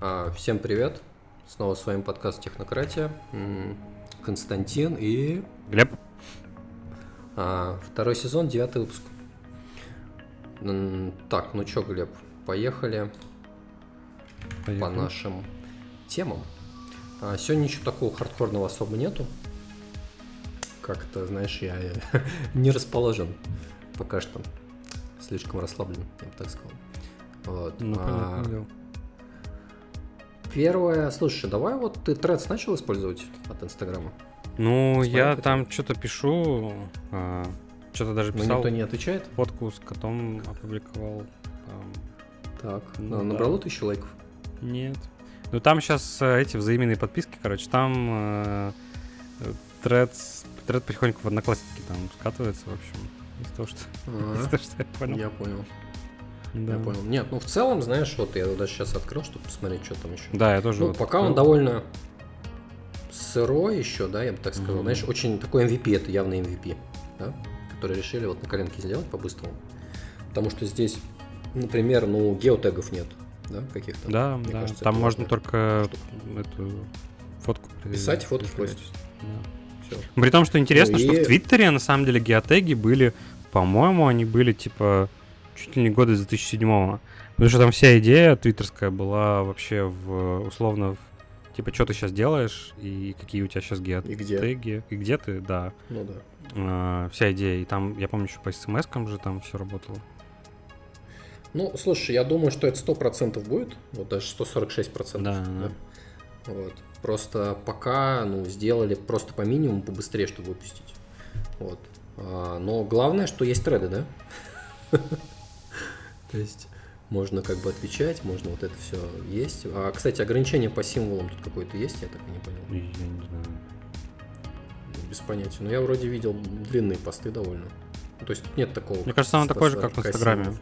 А, всем привет! Снова с вами подкаст «Технократия». Константин и... Глеб. А, второй сезон, девятый выпуск. Так, ну чё, Глеб, поехали, поехали. по нашим темам. А, сегодня ничего такого хардкорного особо нету. Как-то, знаешь, я не расположен пока что. Слишком расслаблен, я бы так сказал. Вот. Ну, а, Первое, слушай, давай вот ты Threads начал использовать от Инстаграма? Ну, Смотри, я там что-то пишу, а, что-то даже писал. Но никто не отвечает? Фотку с котом опубликовал. Там. Так, ну, да. набрало тысячу лайков? Нет. Ну, там сейчас э, эти взаимные подписки, короче, там э, Threads, Thread потихоньку в одноклассники там скатывается, в общем, из того, что, из того, что я понял. Я понял. Да. Я понял. Нет, ну в целом, знаешь, вот я даже сейчас открыл, чтобы посмотреть, что там еще. Да, я тоже. Ну, вот пока открыл. он довольно сырой еще, да, я бы так сказал. Mm-hmm. Знаешь, очень такой MVP, это явно MVP, да, который решили вот на коленке сделать по-быстрому. Потому что здесь, например, ну, геотегов нет, да, каких-то. Да, Мне да. Кажется, там можно только штука. эту фотку писать, фотки постить. Да. При том, что интересно, ну, что и... в Твиттере на самом деле геотеги были, по-моему, они были типа чуть ли не года с 2007 Потому что там вся идея твиттерская была вообще в условно в, типа, что ты сейчас делаешь и какие у тебя сейчас геотеги. И где? И где ты, да. Ну да. А, вся идея. И там, я помню, еще по смс же там все работало. Ну, слушай, я думаю, что это 100% будет, вот даже 146%. Да, да. да. Вот. Просто пока, ну, сделали просто по минимуму побыстрее, чтобы выпустить. Вот. А, но главное, что есть треды, да? То есть можно как бы отвечать, можно вот это все есть. А, кстати, ограничение по символам тут какое-то есть, я так и не понял. Я не знаю. Без понятия. Но я вроде видел длинные посты довольно. То есть тут нет такого. Мне кажется, оно такое же, как в Инстаграме.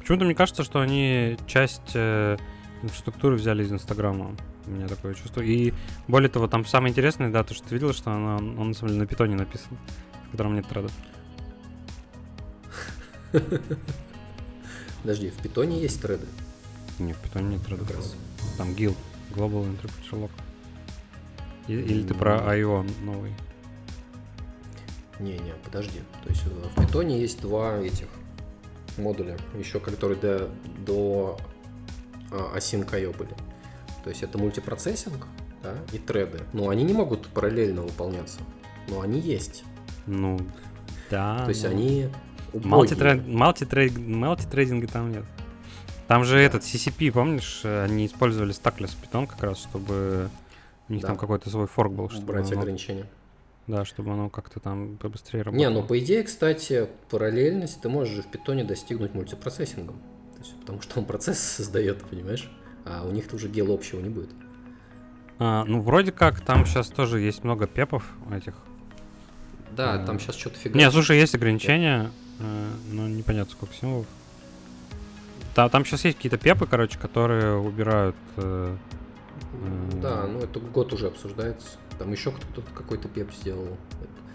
Почему-то мне кажется, что они часть э, инфраструктуры взяли из Инстаграма. У меня такое чувство. И более того, там самое интересное, да, то, что ты видел, что оно, он на самом деле на питоне написан, в котором нет тредов. Подожди, в питоне есть треды? Не, в питоне нет тредов. Там GIL, Global Interpreter Lock. Или ты про IO новый? Не-не, подожди. То есть э, в питоне есть два этих модуля, еще которые до, до а, Async IO были. То есть это мультипроцессинг да, и треды. Но они не могут параллельно выполняться. Но они есть. Ну, да. То есть ну... они Мультитрейдинга там нет. Там же да. этот CCP, помнишь, они использовали Stackless Python как раз, чтобы у них да. там какой-то свой форк был. Чтобы Убрать оно... ограничения. Да, чтобы оно как-то там побыстрее работало. Не, ну по идее, кстати, параллельность ты можешь в питоне достигнуть мультипроцессингом. То есть, потому что он процесс создает, понимаешь? А у них-то уже гел общего не будет. А, ну, вроде как, там сейчас тоже есть много пепов этих. Да, а... там сейчас что-то фига. Не, слушай, есть ограничения. Э, ну, непонятно, сколько символов. Да, там сейчас есть какие-то пепы, короче, которые убирают... Э, э, да, ну это год уже обсуждается. Там еще кто-то какой-то пеп сделал.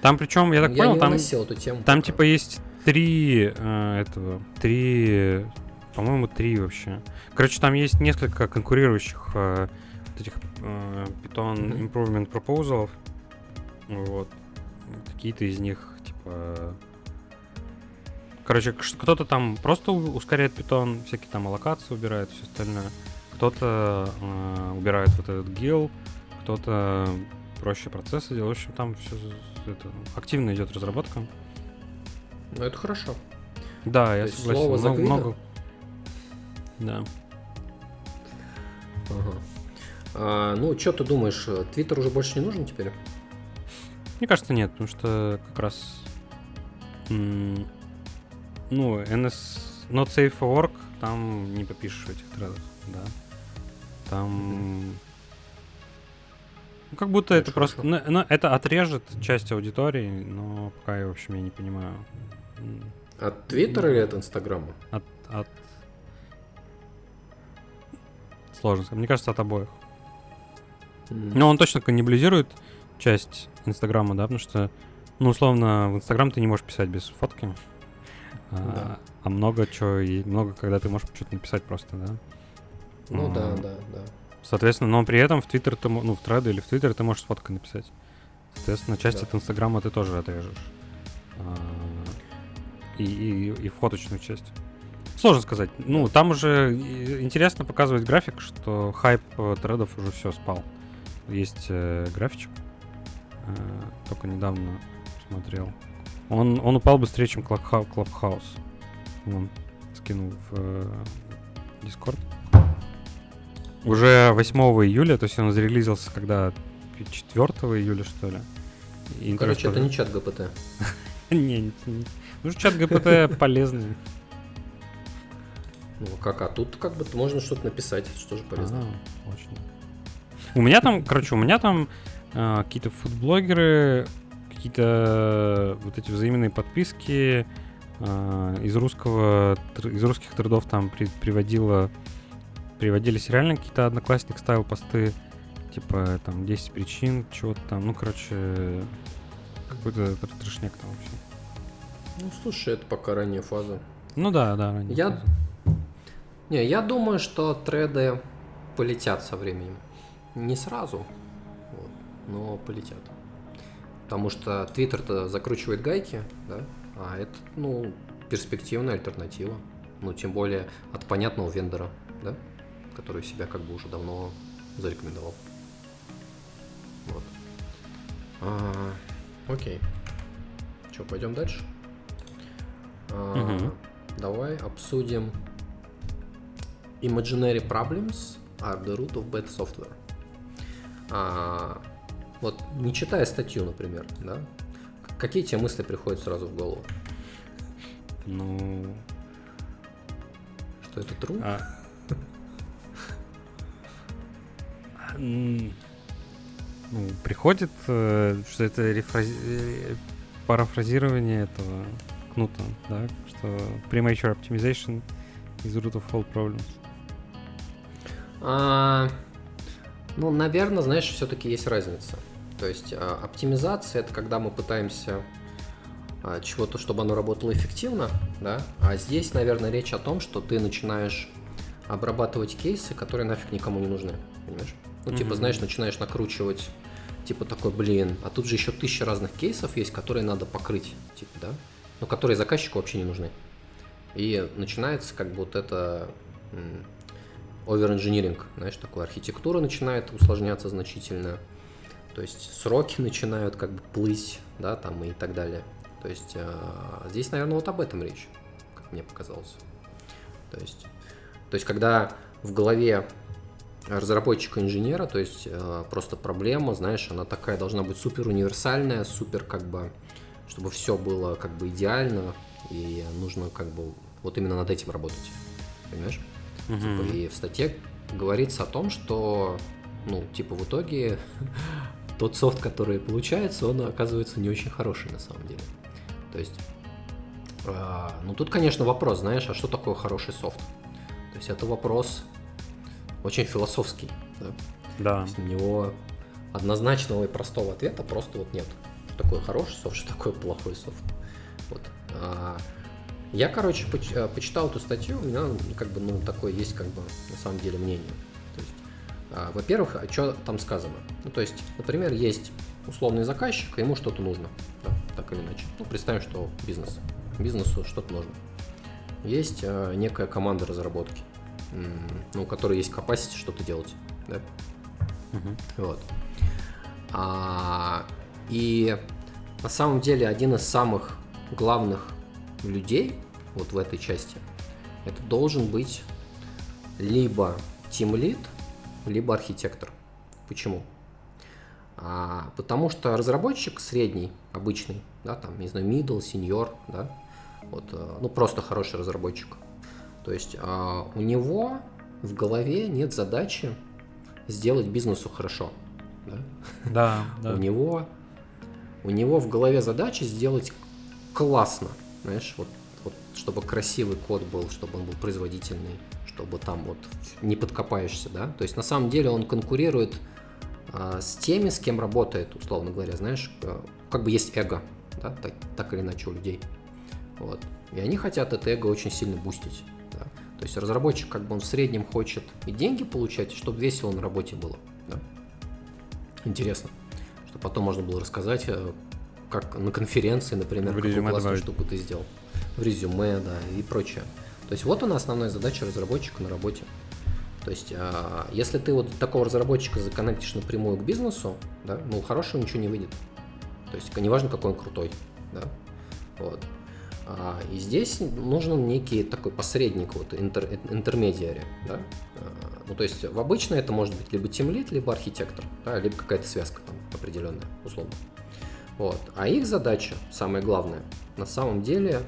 Там причем, я так я понял, там, эту тему там пока. типа есть три э, этого, три, по-моему, три вообще. Короче, там есть несколько конкурирующих э, вот этих э, Python mm-hmm. Improvement Proposals. Вот. Какие-то из них, типа, Короче, кто-то там просто ускоряет питон, всякие там аллокации убирает, все остальное. Кто-то э, убирает вот этот гил, кто-то проще процессы делает. В общем, там все это, активно идет разработка. Ну, это хорошо. Да, То я согласен. Слово много, много... Да. Ага. А, ну, что ты думаешь, Твиттер уже больше не нужен теперь? Мне кажется, нет, потому что как раз ну, NS Not Safe for Work там не попишешь в этих тредах, да. Там... Mm-hmm. Ну, как будто это просто... Ну, ну, это отрежет часть аудитории, но пока я, в общем, я не понимаю. От Твиттера или от Инстаграма? От, от... Сложно сказать. Мне кажется, от обоих. Mm-hmm. Но он точно каннибализирует часть Инстаграма, да, потому что, ну, условно, в Инстаграм ты не можешь писать без фотки. А, много чего и много, когда ты можешь что-то написать просто, да? Ну а, да, да, да. Соответственно, но при этом в Твиттер ты, ну, в треды или в Твиттер ты можешь с фоткой написать. Соответственно, часть Да. от Инстаграма ты тоже отрежешь. А, И, и, и фоточную часть. Сложно сказать. Ну, там уже интересно показывать график, что хайп э, тредов уже все спал. Есть э, графичек. э, только недавно смотрел. Он, он упал быстрее, чем Clubhouse. Вон, скинул в э, Discord. Уже 8 июля, то есть он зарелизился когда 4 июля, что ли. И Короче, это не чат ГПТ. не, не, не. Ну, чат ГПТ полезный. Ну, как, а тут как бы можно что-то написать, что же полезно. А, очень. У меня там, короче, у меня там а, какие-то фудблогеры, какие-то вот эти взаимные подписки а, из русского, из русских трудов там при- приводило, приводились реально какие-то одноклассник ставил посты, типа там 10 причин, чего-то там, ну, короче, какой-то тр- трешняк там вообще. Ну, слушай, это пока ранняя фаза. Ну да, да. ранее Я- фаза. Не, я думаю, что треды полетят со временем. Не сразу, вот, но полетят. Потому что Твиттер-то закручивает гайки, да, а это, ну, перспективная альтернатива. Ну, тем более от понятного вендора, да, который себя как бы уже давно зарекомендовал. Вот. А, окей. Че, пойдем дальше? А, Мгм. Давай обсудим Imaginary problems are the root of bad software. А, вот не читая статью, например, да, какие тебе мысли приходят сразу в голову? Ну, Что это true? А. Ну, приходит, э, что это рефрази- э, парафразирование этого кнута, да, что premature optimization is root of all problems. А, ну, наверное, знаешь, все-таки есть разница. То есть а, оптимизация это когда мы пытаемся а, чего-то, чтобы оно работало эффективно, да. А здесь, наверное, речь о том, что ты начинаешь обрабатывать кейсы, которые нафиг никому не нужны, понимаешь? Ну, типа, Мгм. знаешь, начинаешь накручивать, типа такой, блин, а тут же еще тысяча разных кейсов есть, которые надо покрыть, типа, да, ну, которые заказчику вообще не нужны. И начинается как бы вот это оверинжиниринг, знаешь, такой архитектура начинает усложняться значительно, то есть сроки начинают как бы плыть, да, там и так далее. То есть а, здесь, наверное, вот об этом речь, как мне показалось. То есть, то есть когда в голове разработчика-инженера, то есть э, просто проблема, знаешь, она такая должна быть супер универсальная, супер как бы, чтобы все было как бы идеально, и нужно как бы вот именно над этим работать, понимаешь? Мгм. И в статье говорится о том, что, ну, типа, в итоге тот софт, который получается, он оказывается не очень хороший на самом деле. То есть, а, ну, тут, конечно, вопрос, знаешь, а что такое хороший софт? То есть, это вопрос очень философский, да? Да. То есть, на него однозначного и простого ответа просто вот нет. Что такое хороший софт, что такое плохой софт. Вот. А, Я, короче, поч- э, почитал эту статью, у меня ну, как бы, ну, такое есть, как бы, на самом деле, мнение. А, во-первых, что там сказано? Ну, то есть, например, есть условный заказчик, ему что-то нужно, да, так или иначе. Ну, представим, что бизнес. Бизнесу что-то нужно. Есть э, некая команда разработки, ну, у которой есть capacity что-то делать, да, Мгм. вот. А, и на самом деле один из самых главных людей вот в этой части это должен быть либо тимлид, либо архитектор. Почему? А, потому что разработчик средний, обычный, да, там, не знаю, middle, senior, да, вот, э, ну, просто хороший разработчик. То есть а, у него в голове нет задачи сделать бизнесу хорошо. Да? Да, да. У него у него в голове задача сделать классно, знаешь, вот, вот чтобы красивый код был, чтобы он был производительный, чтобы там вот не подкопаешься, да. То есть на самом деле он конкурирует а, с теми, с кем работает, условно говоря, знаешь, э, как бы есть эго, да, так, так или иначе у людей. Вот. И они хотят это эго очень сильно бустить. да. То есть разработчик как бы он в среднем хочет и деньги получать, и чтобы весело на работе было. Да? Интересно, чтобы потом можно было рассказать, э, как на конференции, например, В какую классную добавить. штуку ты сделал. В резюме, да, и прочее. То есть вот она основная задача разработчика на работе. То есть, а, если ты вот такого разработчика законнектишь напрямую к бизнесу, да, ну, хорошего ничего не выйдет. То есть, неважно, какой он крутой, да, вот. А, и здесь нужен некий такой посредник, вот, интер, интермедиари, да. А, ну, то есть, в обычно это может быть либо тимлит, либо архитектор, да, либо какая-то связка там определенная, условно. Вот. А их задача, самое главное, на самом деле,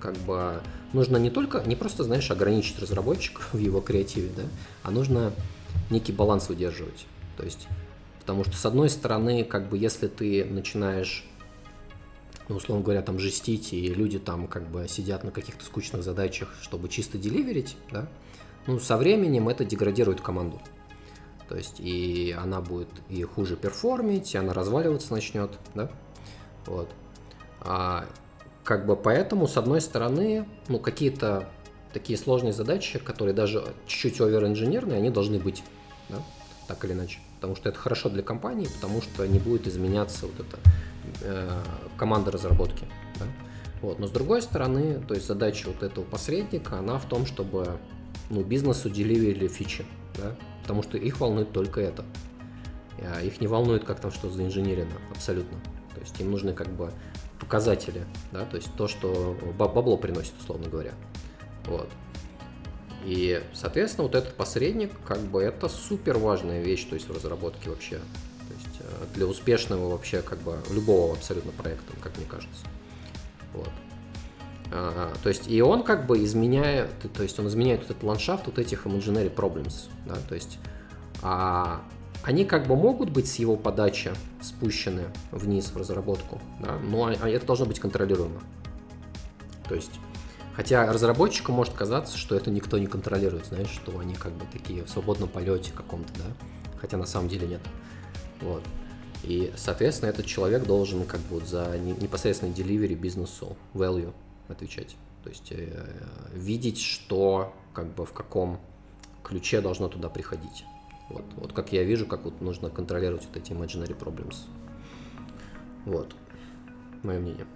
как бы нужно не только, не просто, знаешь, ограничить разработчика в его креативе, да, а нужно некий баланс выдерживать. То есть, потому что с одной стороны, как бы, если ты начинаешь, ну, условно говоря, там жестить, и люди там как бы сидят на каких-то скучных задачах, чтобы чисто деливерить, да, ну, со временем это деградирует команду. То есть, и она будет и хуже перформить, и она разваливаться начнет, да, вот. А, как бы поэтому, с одной стороны, ну, какие-то такие сложные задачи, которые даже чуть-чуть овер-инженерные, они должны быть, да, так или иначе. Потому что это хорошо для компании, потому что не будет изменяться вот эта э, команда разработки. Да? Вот. Но с другой стороны, то есть задача вот этого посредника, она в том, чтобы ну, бизнесу деливерили фичи, да? потому что их волнует только это. А Их не волнует, как там что заинженерено, абсолютно. То есть им нужны как бы показатели, да, то есть то, что ба- бабло приносит, условно говоря. Вот. И, соответственно, вот этот посредник, как бы, это супер важная вещь, то есть в разработке вообще. То есть э, для успешного вообще, как бы, любого абсолютно проекта, как мне кажется. Вот. А, то есть, и он как бы изменяет, то есть он изменяет вот этот ландшафт вот этих imaginary problems, да, то есть а, они как бы могут быть с его подачи спущены вниз в разработку, да, но а- это должно быть контролируемо. То есть, хотя разработчику может казаться, что это никто не контролирует, знаешь, что они как бы такие в свободном полете каком-то, да, хотя на самом деле нет. Вот. И, соответственно, этот человек должен как бы за не- непосредственно delivery бизнесу value отвечать. То есть э, видеть, что как бы в каком ключе должно туда приходить. Вот, вот как я вижу, как вот нужно контролировать вот эти imaginary problems. Вот. Мое мнение.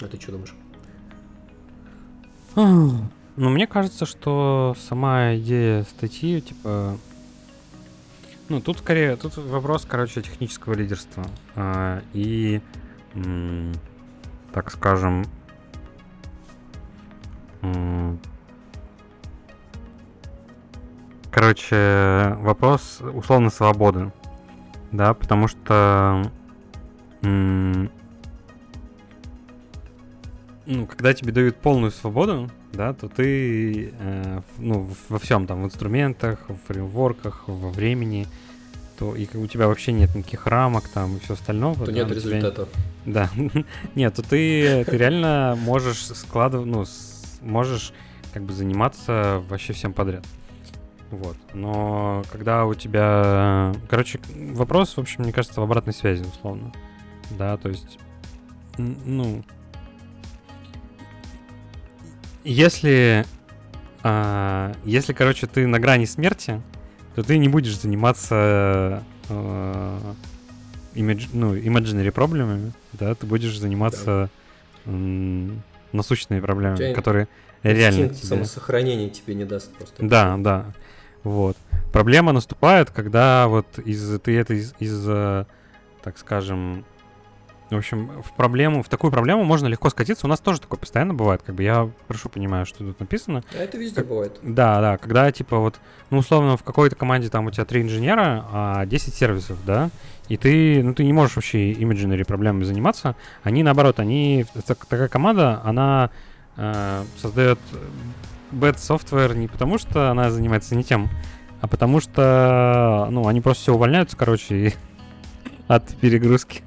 А ты что думаешь? Ну, мне кажется, что сама идея статьи, типа... Ну, тут скорее, тут вопрос, короче, технического лидерства. А, и, так скажем, короче, вопрос условно свободы. Да, потому что ну, когда тебе дают полную свободу, да, то ты э, ну, во всем там, в инструментах, в фреймворках, во времени, то и у тебя вообще нет никаких рамок там и все остальное. То да, нет у тебя- результата. Да, нет, то ты, ты реально можешь складывать, ну, можешь как бы заниматься вообще всем подряд. Вот. Но когда у тебя... Короче, вопрос, в общем, мне кажется, в обратной связи, условно. Да, то есть... Ну... Если... а, если, короче, ты на грани смерти, то ты не будешь заниматься э, имидж- ну, imaginary проблемами, да, ты будешь заниматься м, насущными проблемами, которые реально тебе- самосохранения тебе не даст просто. да, да. Вот. Проблема наступает, когда вот из ты это из, из э, так скажем, в общем, в проблему, в такую проблему можно легко скатиться. У нас тоже такое постоянно бывает. Как бы я хорошо понимаю, что тут написано. А это везде бывает. Да, да, когда типа вот, ну, условно, в какой-то команде там у тебя три инженера, а 10 сервисов, да, и ты, ну, ты не можешь вообще imaginary проблемами заниматься. Они, наоборот, они, так- такая команда, она э, создает bad software не потому, что она занимается не тем, а потому что, ну, они просто все увольняются, короче, и от перегрузки.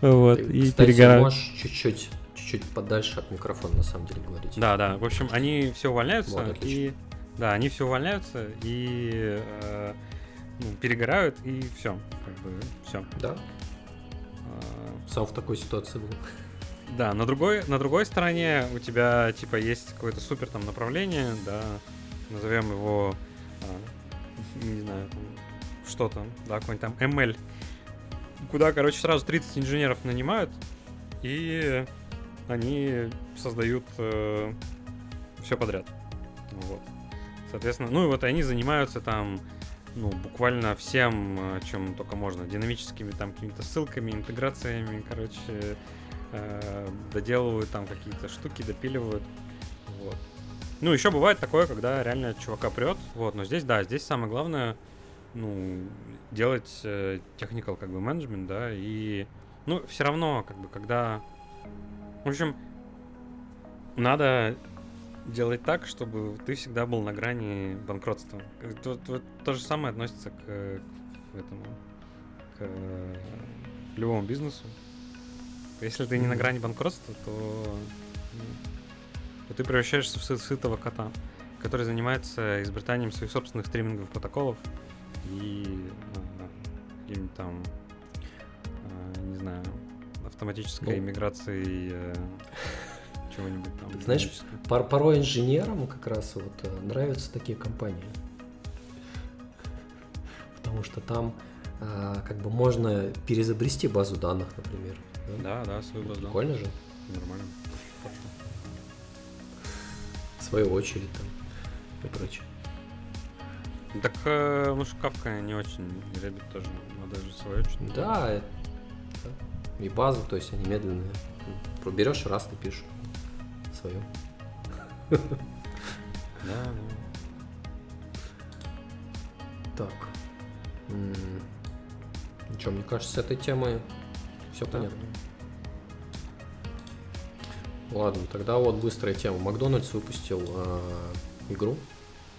Вот, Ты, и кстати, перегорают. можешь чуть-чуть, чуть-чуть подальше от микрофона на самом деле говорить. Да, да. В общем, они все увольняются Вот, отлично. и да, они все увольняются и э, ну, перегорают и все, как бы все. Да. Сам в такой ситуации был. Да, на другой, на другой стороне у тебя, типа, есть какое-то супер там направление, да, назовем его, а, не знаю, что там, да, какой-нибудь там ML, куда, короче, сразу 30 инженеров нанимают, и они создают э, все подряд. Вот. Соответственно, ну и вот они занимаются там, ну, буквально всем, э, чем только можно. Динамическими там какими-то ссылками, интеграциями, короче, э, доделывают там какие-то штуки, допиливают. Вот. Ну, еще бывает такое, когда реально чувака прет. Вот, но здесь, да, здесь самое главное, ну, делать э, как бы менеджмент, да, и, ну, все равно, как бы, когда, в общем, надо делать так, чтобы ты всегда был на грани банкротства. То, то, то же самое относится к, к этому, к любому бизнесу. Если ты не на грани банкротства, то, то ты превращаешься в сы- сытого кота, который занимается изобретанием своих собственных стриминговых протоколов и э, каким-то там, э, не знаю, автоматической Ну. миграцией э, чего-нибудь там. Знаешь. Пор- порой инженерам как раз вот э, нравятся такие компании. Потому что там а, как бы можно перезабрести базу данных, например. Да? Да, свою базу. данных. Прикольно же. Нормально. Хорошо. Свою очередь там и прочее. Так, э, ну, Кавка не очень, Ребит тоже, надо же свое что-то. Да, и базы, то есть они медленные. Проберешь раз, напишешь свою. Да, да. Так. Ну что, мне кажется, с этой темой все Да. понятно. Ладно, тогда вот быстрая тема. Макдональдс выпустил э, игру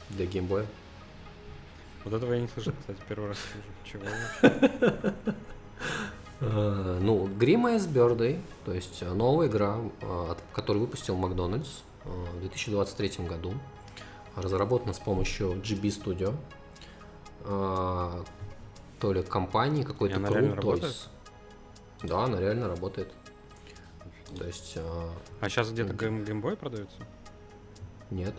для геймбоя. Вот этого я не слышал, кстати, первый раз слышу. Чего? Э, ну, Grim Ice Birthday, то есть э, новая игра, от- которую выпустил Макдональдс в 2023 году. Разработана с помощью GB Studio. То ли компании какой-то она Да, она реально работает. То есть, э, А сейчас где-то гейм- Game Boy продается? нет.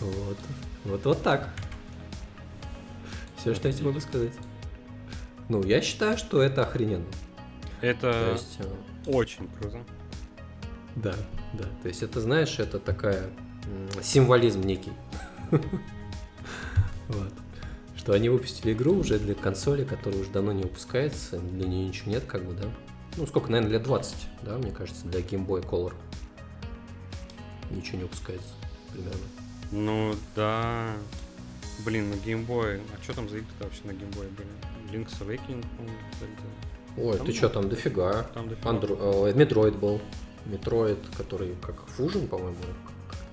Вот. Вот, вот так. Все, что я тебе могу сказать. Ну, я считаю, что это охрененно. То Это есть, э, очень круто. да, да. То есть, это, знаешь, это такая символизм некий. Вот. Что они выпустили игру уже для консоли, которая уже давно не выпускается, для нее ничего нет, как бы, да. Ну, сколько, наверное, лет 20, да, мне кажется, для Game Boy Color. Ничего не выпускается, примерно. Ну да. Блин, на геймбой. А что там за игры вообще на геймбое были? Link's Awakening, по-моему. Ой, Там ты что, там дофига. Там дофига. Андро... э, Metroid был. Metroid, который как Fusion, по-моему,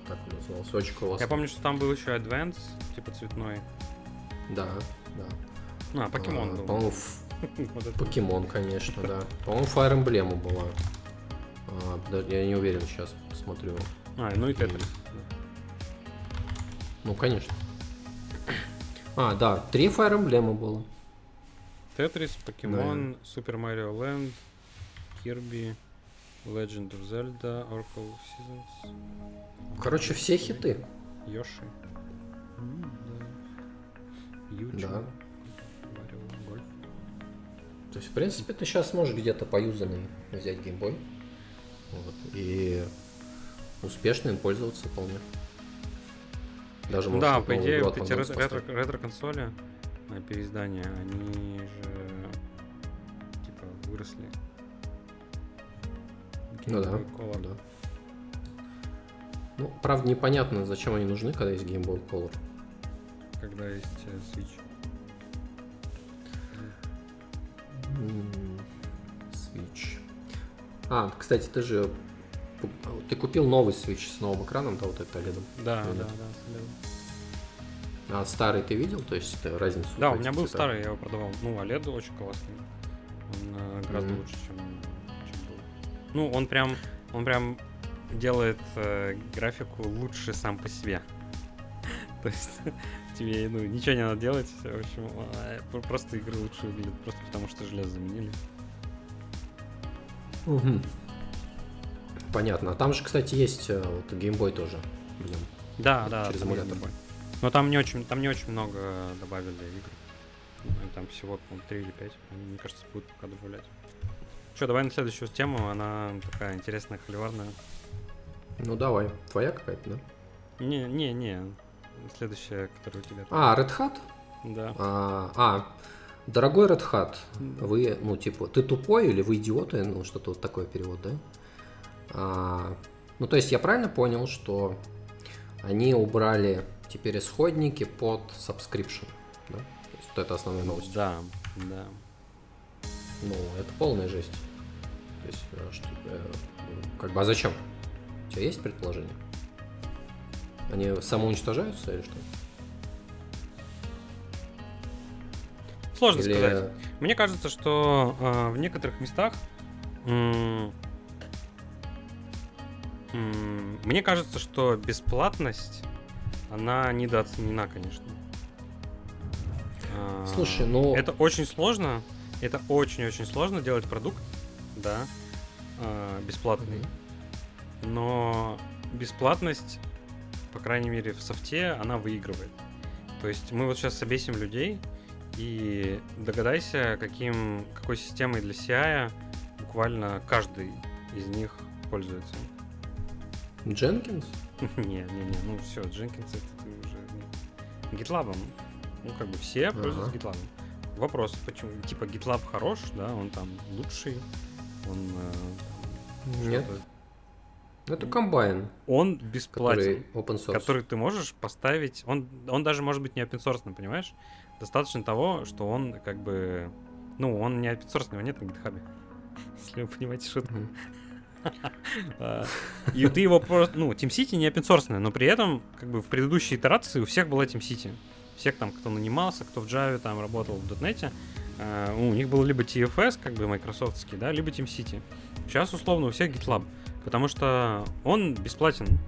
так он назывался. Очень классно. Я помню, что там был еще Advance, типа цветной. Да, да. А, покемон А. По-моему, покемон, конечно, да. По-моему, Fire Emblem была. А, подожди, я не уверен, сейчас посмотрю. А, ну и Тетрис. Ну, конечно. А, да, три Fire Emblem было. Тетрис, Покемон, Супер Марио Лэнд, Кирби, Legend of Zelda, Oracle of Seasons, Короче, все хиты. Йоши. М, да. Ючо. Да. То есть, в принципе, ты сейчас можешь где-то поюзанный взять геймбой. Вот, и успешно им пользоваться вполне. Даже Ну можешь да, по идее, вот от эти ретро- ретро-консоли, переиздания, они же типа выросли. Ну да, Color. да. Ну, правда, непонятно, зачем они нужны, когда есть Game Boy Color. Когда есть э, Switch. Switch. А, кстати, ты же ты купил новый Switch с новым экраном, да, вот это OLED. Да, да, да. да. А старый ты видел, то есть ты разницу? Да, у меня был старый, я его продавал. Ну, OLED очень классный. Он э, гораздо Мгм. лучше, чем, чем был. Ну, он прям, он прям делает э, графику лучше сам по себе. То есть тебе ну, ничего не надо делать. В общем, а, просто игры лучше выглядят, просто потому что железо заменили. Угу. Понятно. А там же, кстати, есть э, вот геймбой тоже. Да, да, через эмулятор. Но там не очень, там не очень много добавили игр. Ну, там всего, по 3 или 5. Они, мне кажется, будут пока добавлять. Что, давай на следующую тему. Она такая интересная, холиварная. Ну давай. Твоя какая-то, да? Не, не, не. Следующая, которая у тебя. А, Red Hat? Да. А, а дорогой Red Hat, вы, ну, типа, ты тупой или вы идиоты? Ну, что-то вот такой перевод, да? А, ну, то есть я правильно понял, что они убрали теперь исходники под subscription, да? То есть вот это основная новость. Да, да. Ну, это полная жесть. То есть, э, что, э, как бы, а зачем? У тебя есть предположение? Они самоуничтожаются или что? Сложно или... сказать. Мне кажется, что э, в некоторых местах м- м- мне кажется, что бесплатность она недооценена, конечно. Слушай, ну... Это очень сложно. Это очень-очень сложно делать продукт, да, э, бесплатный. Mm-hmm. Но бесплатность, по крайней мере, в софте, она выигрывает. То есть мы вот сейчас обесим людей, и догадайся, каким, какой системой для CI буквально каждый из них пользуется. Jenkins? Не, не, не, ну все, Jenkins это ты уже... GitLab. Ну, как бы все пользуются. GitLab. Вопрос, почему? Типа GitLab хорош, да, он там лучший, он... Э, Нет. Это комбайн. Он бесплатен. Который open source. Который ты можешь поставить... Он, он даже может быть не open source, понимаешь? Достаточно того, что он как бы... Ну, он не open source, его нет на гитхабе. Если вы понимаете шутку. А, и ты его просто... Ну, TeamCity не open source, но при этом, как бы в предыдущей итерации у всех была TeamCity. Всех там, кто нанимался, кто в Java там работал в .NET, а, у них был либо TFS, как бы майкрософтский, да, либо TeamCity. Сейчас, условно, у всех GitLab, потому что он бесплатен.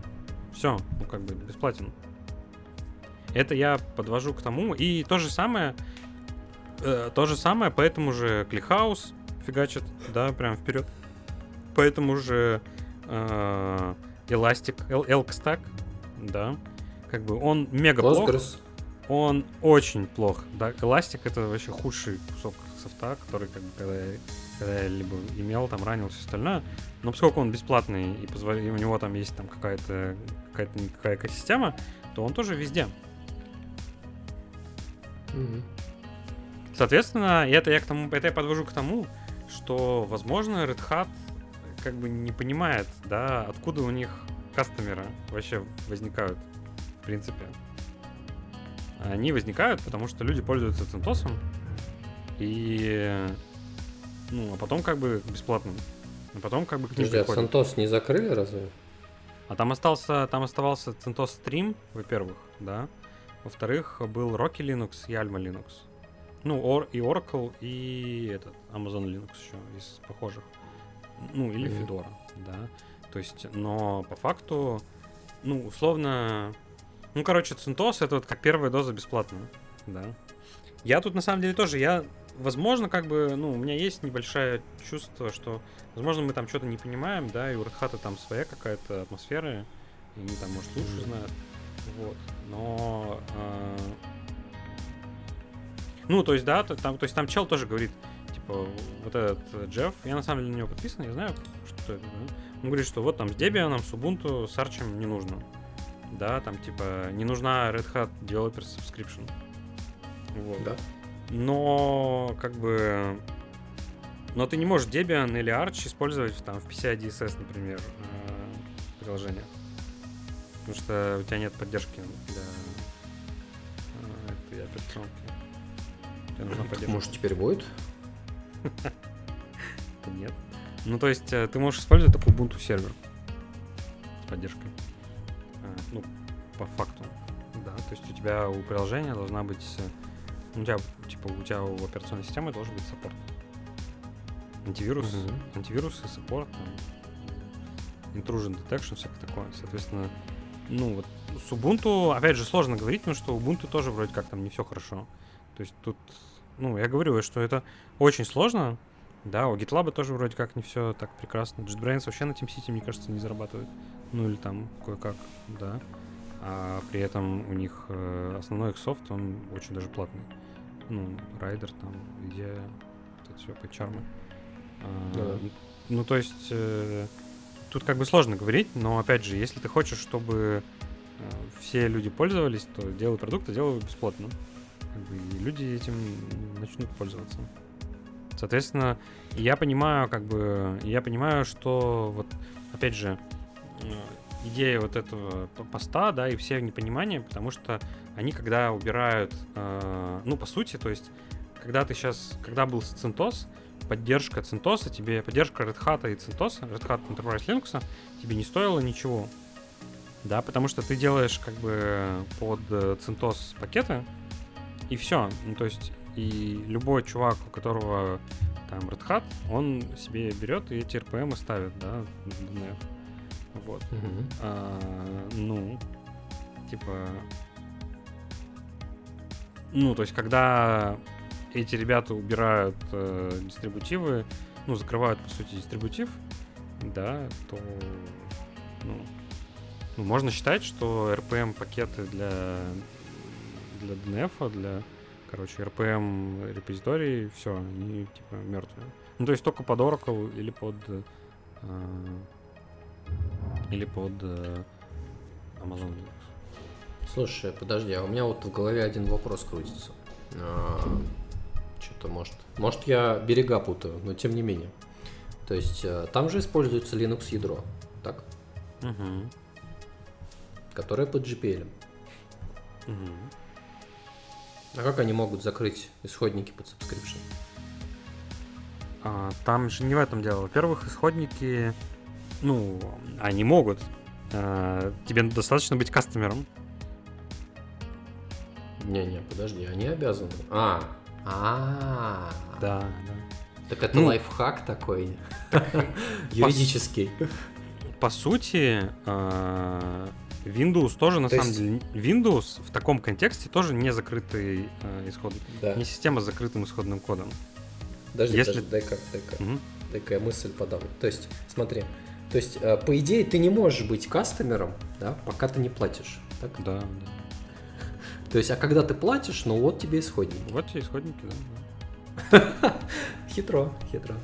Все, ну, как бы бесплатен. Это я подвожу к тому. И то же самое, э, то же самое по этому же ClickHouse фигачит, да, прям вперед. По этому же э, Elastic, Elk Stack, да. Как бы он мега плох. Он очень плох. Да, Elastic это вообще худший кусок софта, который как бы когда я, когда я либо имел, там ранил все остальное. Но поскольку он бесплатный и, позволяет, и у него там есть там какая-то какая-то никакая экосистема, то он тоже везде. Соответственно, это я к тому, это я подвожу к тому, что, возможно, Red Hat как бы не понимает, да, откуда у них кастомеры вообще возникают, в принципе. Они возникают, потому что люди пользуются CentOS, и ну, а потом как бы бесплатно. А потом как бы к ним Подожди, а CentOS не закрыли разве? А там остался, там оставался CentOS Stream, во-первых, да. Во-вторых, был Rocky Linux и Alma Linux. Ну, or, и Oracle, и этот Amazon Linux еще из похожих. Ну, или mm-hmm. Fedora, да. То есть, но по факту, ну, условно... Ну, короче, CentOS это вот как первая доза бесплатная, да. Я тут, на самом деле, тоже, я, возможно, как бы, ну, у меня есть небольшое чувство, что, возможно, мы там что-то не понимаем, да, и у Red Hat там своя какая-то атмосфера, и они там, может, лучше знают. Вот. Но э, ну, то есть, да, там, то есть там чел тоже говорит, типа, вот этот Джефф, я на самом деле на него подписан, я знаю, что это, да? Он говорит, что вот там с Debian, с Ubuntu, с Arch не нужно. Да, там, типа, не нужна Red Hat Developer Subscription. Вот. Да. Но, как бы, но ты не можешь Debian или Arch использовать там в PCI DSS, например, э, приложениях. Потому что у тебя нет поддержки для э, этой операционки. Тебе нужна поддержка. Может, теперь будет? Нет. Ну, то есть, э, ты можешь использовать такой Ubuntu Server с поддержкой. Ну, по факту. Да, то есть у тебя у приложения должна быть... У тебя, типа, у тебя у операционной системы должен быть support. Антивирус, антивирус и support, intrusion detection, всякое такое. Соответственно, ну, вот с Ubuntu, опять же, сложно говорить, потому что Ubuntu тоже вроде как там не все хорошо. То есть тут, ну, я говорю, что это очень сложно, да, у GitLab тоже вроде как не все так прекрасно. JetBrains вообще на TeamCity, мне кажется, не зарабатывает. Ну или там кое-как, да. А при этом у них э, основной их софт, он очень даже платный. Ну, Райдер там, где это все по чармы. А, Да. Ну, то есть, э, тут как бы сложно говорить, но опять же, если ты хочешь, чтобы э, все люди пользовались, то делай продукт, а делай бесплатно. Как бы, и люди этим начнут пользоваться. Соответственно, я понимаю, как бы, я понимаю, что вот, опять же, э, идея вот этого поста, да, и все непонимание, потому что они, когда убирают, э, ну, по сути, то есть, когда ты сейчас, когда был CentOS, поддержка CentOS, тебе поддержка Red Hat и CentOS, Red Hat Enterprise Linux, тебе не стоило ничего. Да, потому что ты делаешь как бы под э, CentOS пакеты, и все. Ну, то есть, и любой чувак, у которого там Red Hat, он себе берет и эти RPM ставит, да, в DNF. Вот. Мгм. А, ну, типа... Ну, то есть, когда эти ребята убирают э, дистрибутивы, ну, закрывают, по сути, дистрибутив, да, то, ну, ну, можно считать, что RPM пакеты для, для DNF, для, короче, RPM репозиторий, все, они, типа, мертвые. Ну, то есть, только под Oracle или под... э, или под э, Amazon. Слушай, подожди, а у меня вот в голове один вопрос крутится. Что-то может. Может, я берега путаю, но тем не менее. То есть э, там же используется Linux ядро, так? Мгм. Которое под GPL. Мгм. А как они могут закрыть исходники под subscription? А, там же не в этом дело. Во-первых, исходники, ну, они могут. А, тебе достаточно быть кастомером. Не-не, подожди, они обязаны. А, а, Да, да. Так это Ну, лайфхак такой юридический. По сути, а, Windows тоже на То самом есть- деле... Windows в таком контексте тоже не закрытый а, исход... Да. Не система с закрытым исходным кодом. Подожди, если- подожди, дай-ка, дай-ка, Мгм. дай-ка я мысль подам. То есть, смотри, то есть, э, по идее, ты не можешь быть кастомером, да, пока ты не платишь. Так? Да, да. То есть, а когда ты платишь, ну вот тебе исходники. Вот те исходники, да. Хитро, хитро.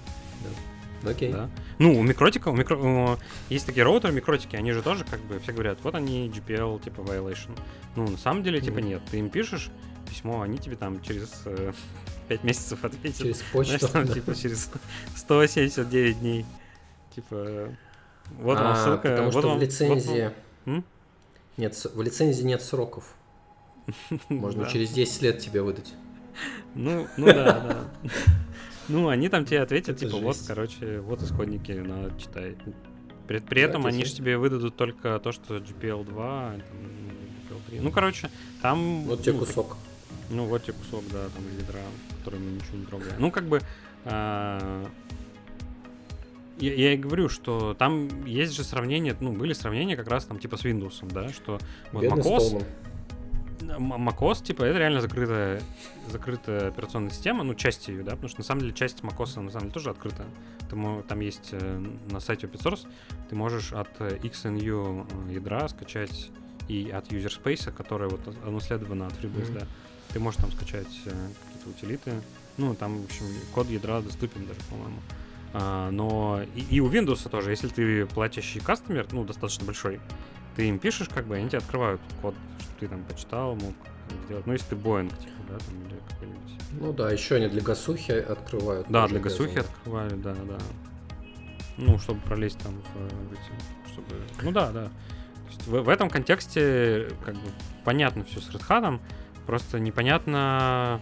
Ну, Окей. Да. Ну, у микротика, у микро... у- есть такие роутеры, микротики, они же тоже как бы все говорят, вот они GPL, типа violation. Ну, на самом деле, типа нет. Ты им пишешь письмо, они тебе там через 5 месяцев ответят. Через Знаешь, почту. там, да. типа через 179 дней. Типа, вот вам А, ссылка. Потому вот что вам- в вот лицензии... вам- М? Нет, в лицензии нет сроков. Можно через 10 лет тебе выдать. Ну, ну да, да. Ну, они там тебе ответят, типа, вот, короче, вот исходники, на, читай. При, при этом это они же тебе выдадут только то, что GPL 2, там, GPL 3. Ну, короче, там... Вот тебе ну, кусок. Ну, вот тебе кусок, да, там ядра, который мы ничего не трогаем. Ну, как бы... а, я, я и говорю, что там есть же сравнение, ну, были сравнения как раз там типа с Windows, да, что вот Бедный macOS, macOS, типа, это реально закрытая, закрытая операционная система, ну, часть ее, да, потому что на самом деле часть macOS на самом деле тоже открыта. Ты там есть э, на сайте open source, ты можешь от э, XNU ядра скачать и от user space, которое вот унаследовано от FreeBSD, Мгм. ты можешь там скачать э, какие-то утилиты. Ну, там, в общем, код ядра доступен даже, по-моему. А, но и, и у Windows тоже, если ты платящий кастомер, ну, достаточно большой, ты им пишешь, как бы, они тебе открывают код, чтобы ты там почитал, мог сделать. Ну, если ты Boeing, типа, да, там, или какой-нибудь. Ну да, еще они для гасухи открывают. Да, для гасухи открывали, да, да. Ну, чтобы пролезть там в, э, в эти, чтобы... Ну да, да. То есть в, в этом контексте, как бы, понятно все с Red Hat, просто непонятно...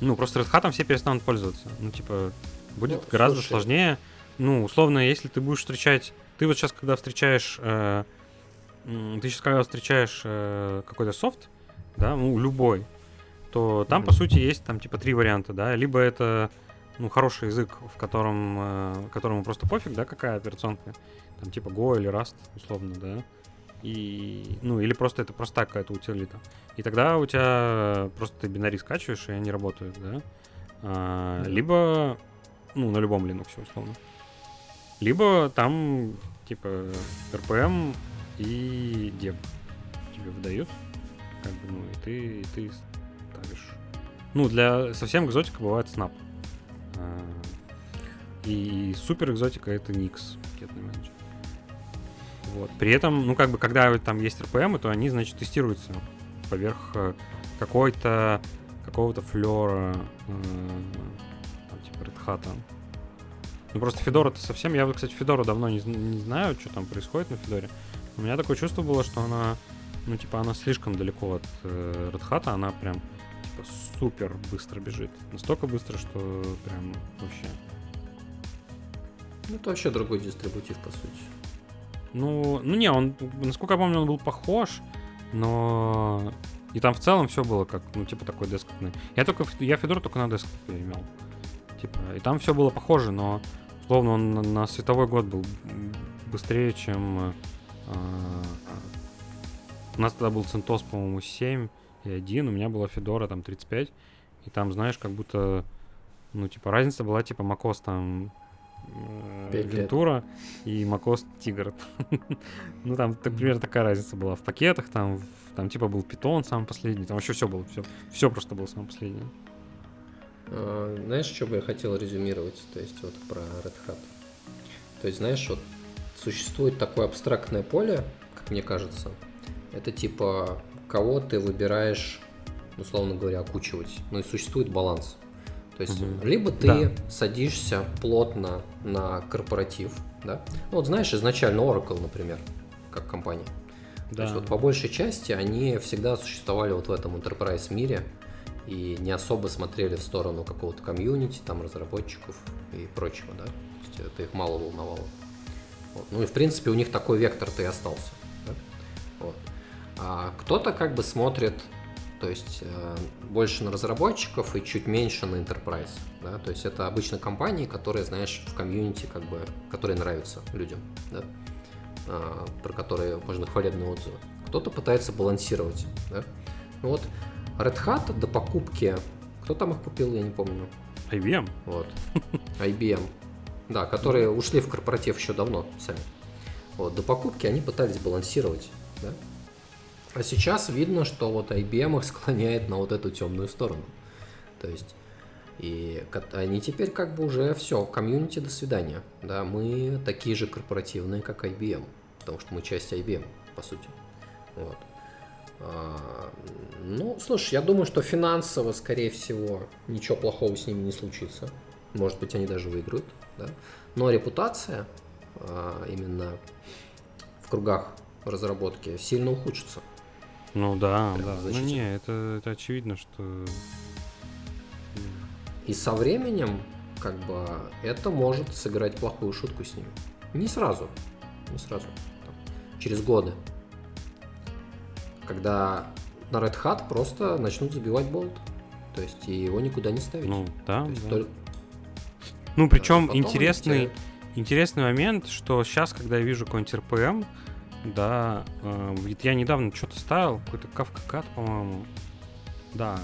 Ну, просто Red Hat все перестанут пользоваться. Ну, типа, будет Ну, гораздо слушай. сложнее. Ну, условно, если ты будешь встречать... Ты вот сейчас, когда встречаешь... э, ты сейчас, когда встречаешь э, какой-то софт, да, ну, любой, то там, по Мгм. сути, есть там, типа, три варианта, да. Либо это ну, хороший язык, в котором, э, которому просто пофиг, да, какая операционка, там, типа Go или Rust, условно, да. и, ну, или просто это простая какая-то утилита. И тогда у тебя просто ты бинари скачиваешь, и они работают, да? А, либо, ну, на любом Linux, условно. Либо там, типа, RPM и deb тебе выдают, как бы, ну, и ты, и ты ставишь. Ну, для совсем экзотика бывает Snap. А, и супер экзотика это Nix, пакетный менеджер. Вот. При этом, ну, как бы, когда там есть RPM, то они, значит, тестируются поверх э, какой-то какого-то флера, э, там, типа Red Hat. Ну, просто Федора это совсем... Я, кстати, Федору давно не, не знаю, что там происходит на Федоре. У меня такое чувство было, что она, ну, типа, она слишком далеко от э, Hat, она прям, типа, супер быстро бежит. Настолько быстро, что прям вообще... Ну, это вообще другой дистрибутив, по сути. Ну, ну не, он, насколько я помню, он был похож, но и там в целом все было как, ну, типа такой десктопный. Я только, я Федор только на десктопе имел. Типа, и там все было похоже, но, словно он на, на световой год был быстрее, чем... У нас тогда был CentOS, по-моему, 7 и 1, у меня была Федора там 35, и там, знаешь, как будто, ну, типа, разница была, типа, macOS там э, Вентура и macOS Тигр. ну, там, например, такая разница была в пакетах, там, там, типа, был Python самый последний, там вообще все было, все, все просто было самое последнее. А, знаешь, что бы я хотел резюмировать, то есть вот про Red Hat? То есть, знаешь, вот существует такое абстрактное поле, как мне кажется, это типа, кого ты выбираешь, условно говоря, окучивать. Ну и существует баланс. То есть, угу. либо ты да. садишься плотно на корпоратив, да. Ну, вот знаешь, изначально Oracle, например, как компания. Да. То есть, вот по большей части они всегда существовали вот в этом enterprise мире и не особо смотрели в сторону какого-то комьюнити, там, разработчиков и прочего, да. То есть, это их мало волновало. Вот. Ну и, в принципе, у них такой вектор-то и остался. Да? Вот. А кто-то как бы смотрит то есть э, больше на разработчиков и чуть меньше на enterprise, да, то есть это обычно компании, которые, знаешь, в комьюнити, как бы, которые нравятся людям, да, э, про которые можно хвалебные отзывы. Кто-то пытается балансировать, да. Вот Red Hat до покупки, кто там их купил, я не помню. IBM. Вот. IBM. Да, которые ушли в корпоратив еще давно сами. Вот, до покупки они пытались балансировать, да, а сейчас видно, что вот IBM их склоняет на вот эту темную сторону. То есть и они теперь как бы уже все, комьюнити до свидания. Да, мы такие же корпоративные, как IBM, потому что мы часть IBM, по сути. Вот. А, ну, слушай, я думаю, что финансово, скорее всего, ничего плохого с ними не случится. Может быть, они даже выиграют, да. Но репутация а, именно в кругах разработки сильно ухудшится. Ну да, да. Ну не, это, это очевидно, что... И со временем, как бы, это может сыграть плохую шутку с ними. Не сразу. Не сразу. Там, через годы. Когда на Red Hat просто начнут забивать болт. То есть и его никуда не ставить. Ну да. То есть, да. Только... Ну причем интересный, интересный момент, что сейчас, когда я вижу какой-нибудь RPM, да, э, я недавно что-то ставил, какой-то Kafka по-моему. Да,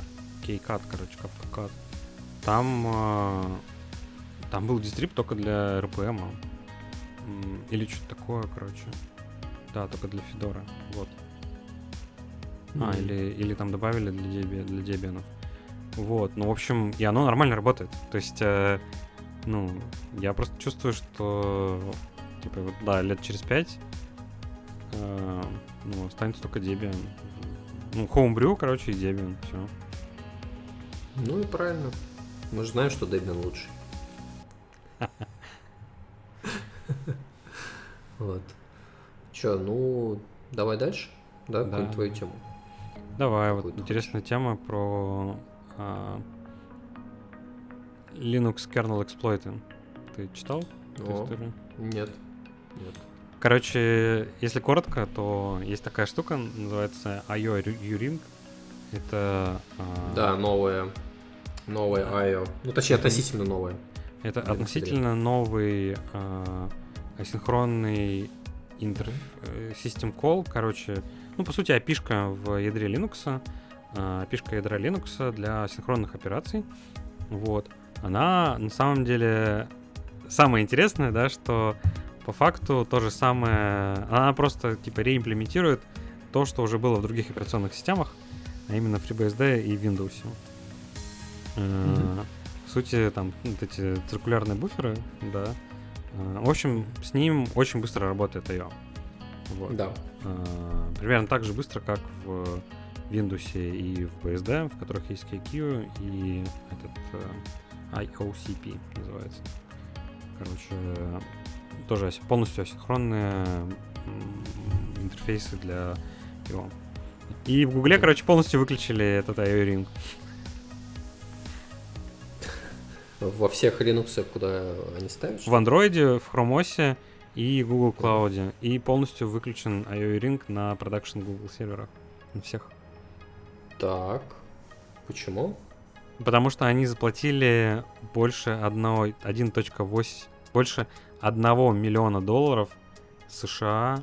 Кейкат, короче, Kafka Там, э, там был дистрип только для RPM. Или что-то такое, короче. Да, только для Федора. Вот. Mm-hmm. А, или, или там добавили для, Debian, для Debian. Вот, ну, в общем, и оно нормально работает. То есть, э, ну, я просто чувствую, что, типа, вот, да, лет через пять э, ну, останется только Debian. Ну, Homebrew, короче, и Debian, все. Ну и правильно. Мы же знаем, что Debian лучше. Вот. Че, ну, давай дальше? Да, да. твою тему? Давай, вот интересная тема про а, Linux kernel exploiting. Ты читал О, Нет, нет. Короче, если коротко, то есть такая штука, называется IO Uring. Это... А... Да, новая. Новая IO. Ну, точнее, относительно новая. Это относительно новый а, асинхронный интер... э, System Call, короче, ну, по сути, опишка в ядре Linux, э, опишка ядра Linux для синхронных операций. Вот. Она на самом деле самое интересное, да, что по факту то же самое, она просто типа реимплементирует то, что уже было в других операционных системах, а именно FreeBSD и Windows. Mm-hmm. В сути, там вот эти циркулярные буферы, да. Э, в общем, с ним очень быстро работает I.O. Вот. Да. Э, примерно так же быстро, как в Windows и в BSD, в которых есть KQ и этот IOCP называется. Короче, тоже полностью асинхронные интерфейсы для его. И в Гугле, короче, полностью выключили этот IO Ring. Во всех Linux, куда они ставят? В Android, в Chrome OS и Google Cloud. И полностью выключен IO Ring на продакшн Google серверах. На всех. Так. Почему? Потому что они заплатили больше 1.8, больше 1 миллиона долларов США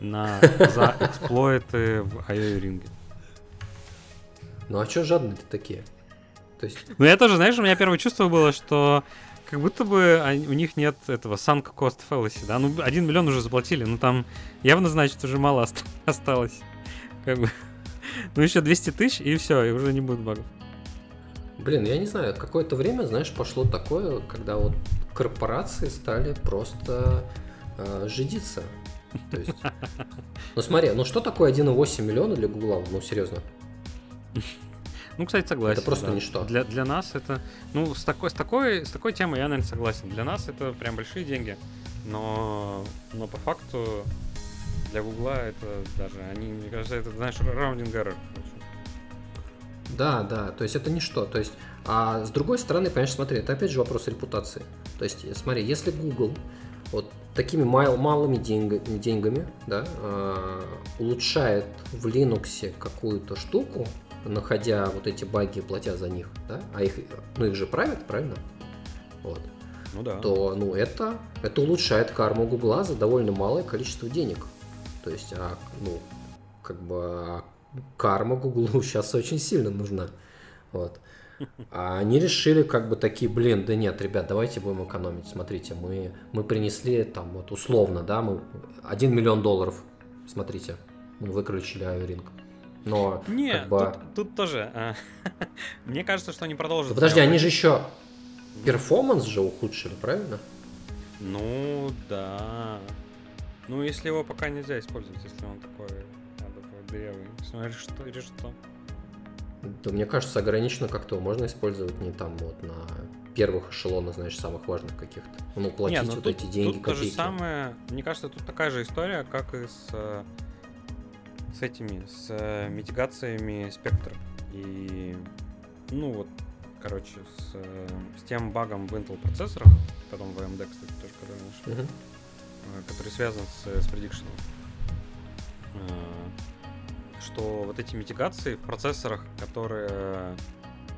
на, за эксплойты в IO ринге. Ну а что жадные-то такие? То есть... Ну я тоже, знаешь, у меня первое чувство было, что как будто бы они, у них нет этого sunk cost fallacy, да? Ну, 1 миллион уже заплатили, ну там явно, значит, уже мало осталось. Как бы. Ну, еще 200 тысяч, и все, и уже не будет багов. Блин, я не знаю, какое-то время, знаешь, пошло такое, когда вот корпорации стали просто э, жидиться. То есть, ну смотри, ну что такое 1,8 миллиона для Гугла? Ну серьезно. Ну, кстати, согласен. Это просто да. ничто. Для, для нас это... Ну, с такой, с, такой, с такой темой я, наверное, согласен. Для нас это прям большие деньги. Но, но по факту для Гугла это даже... Они, мне кажется, это, знаешь, раундинг error. Да, да, то есть это ничто. То есть, а с другой стороны, конечно, смотри, это опять же вопрос репутации. То есть, смотри, если Google вот такими мал, малыми деньг, деньгами да, э, улучшает в Linux какую-то штуку, находя вот эти баги, платя за них, да, а их, ну их же правят, правильно? Вот. Ну да. То, ну это, это улучшает карму Гугла за довольно малое количество денег. То есть, а, ну, как бы а карма Гуглу сейчас очень сильно нужна. Вот. А они решили как бы такие, блин, да нет, ребят, давайте будем экономить. Смотрите, мы, мы принесли там вот условно, да, мы 1 миллион долларов, смотрите, мы выключили Айринг. Но не, как бы... тут, тут тоже. А, мне кажется, что они продолжат. Да подожди, они же еще перформанс же ухудшили, правильно? Ну да. Ну, если его пока нельзя использовать, если он такой дырявый. Смотришь, что или что. Да мне кажется, ограничено как-то можно использовать не там вот на первых эшелонах, знаешь, самых важных каких-то. Ну, платить не, ну, вот тут, эти деньги, тут то же самое, мне кажется, тут такая же история, как и с, с этими, с э, митигациями спектра. И, ну вот, короче, с, с тем багом в Intel процессорах, потом в AMD, кстати, тоже когда нашел, uh-huh. который связан с, с prediction что вот эти митигации в процессорах, которые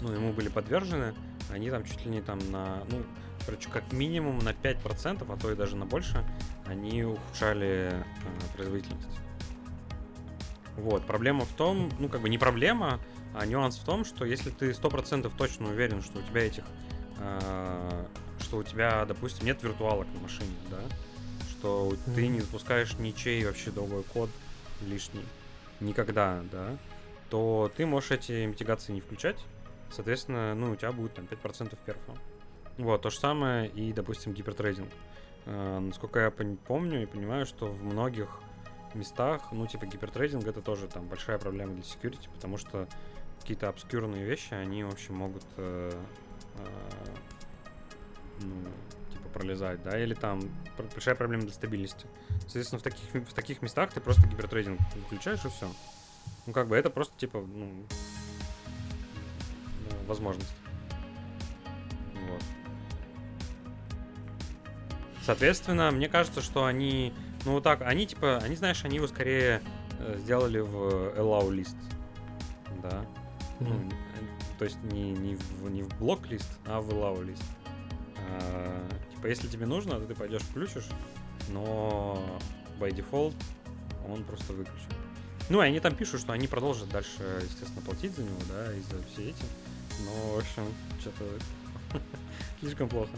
ну, ему были подвержены, они там чуть ли не там на, ну, короче, как минимум на 5%, а то и даже на больше, они ухудшали э, производительность. Вот, проблема в том, ну, как бы не проблема, а нюанс в том, что если ты 100% точно уверен, что у тебя этих, э, что у тебя, допустим, нет виртуалок на машине, да, что mm-hmm. ты не запускаешь ничей вообще другой код лишний, никогда, да, то ты можешь эти митигации не включать. Соответственно, ну, у тебя будет там 5% перфа. Вот, то же самое и, допустим, гипертрейдинг. Э, насколько я помню и понимаю, что в многих местах, ну, типа гипертрейдинг это тоже там большая проблема для security, потому что какие-то обскюрные вещи, они, в общем, могут э, э, ну, пролезать, да, или там большая проблема для стабильности. Соответственно, в таких, в таких местах ты просто гипертрейдинг включаешь и все. Ну, как бы это просто, типа, ну, ну возможность. Вот. Соответственно, мне кажется, что они, ну вот так, они типа, они, знаешь, они его скорее э, сделали в allow list, да. Mm-hmm. Ну, то есть не, не, в, не в блок-лист, а в allow. А, типа, если тебе нужно, то ты пойдешь включишь, но by default он просто выключен. Ну, и они там пишут, что они продолжат дальше, естественно, платить за него, да, и за все эти. Но, в общем, что-то слишком плохо.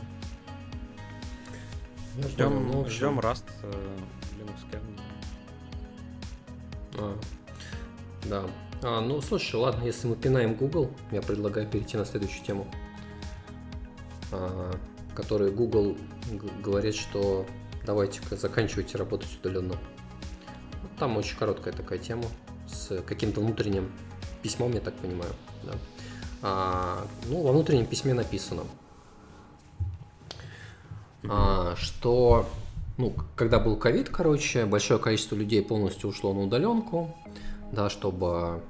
Ждем, ждем Rust э, Linux kernel. А, да. А, ну, слушай, ладно, если мы пинаем Google, я предлагаю перейти на следующую тему, а, которую Google говорит, что давайте-ка заканчивайте работать удаленно. Там очень короткая такая тема с каким-то внутренним письмом, я так понимаю. Да. А, ну, во внутреннем письме написано, а, что ну, когда был ковид, короче, большое количество людей полностью ушло на удаленку, да, чтобы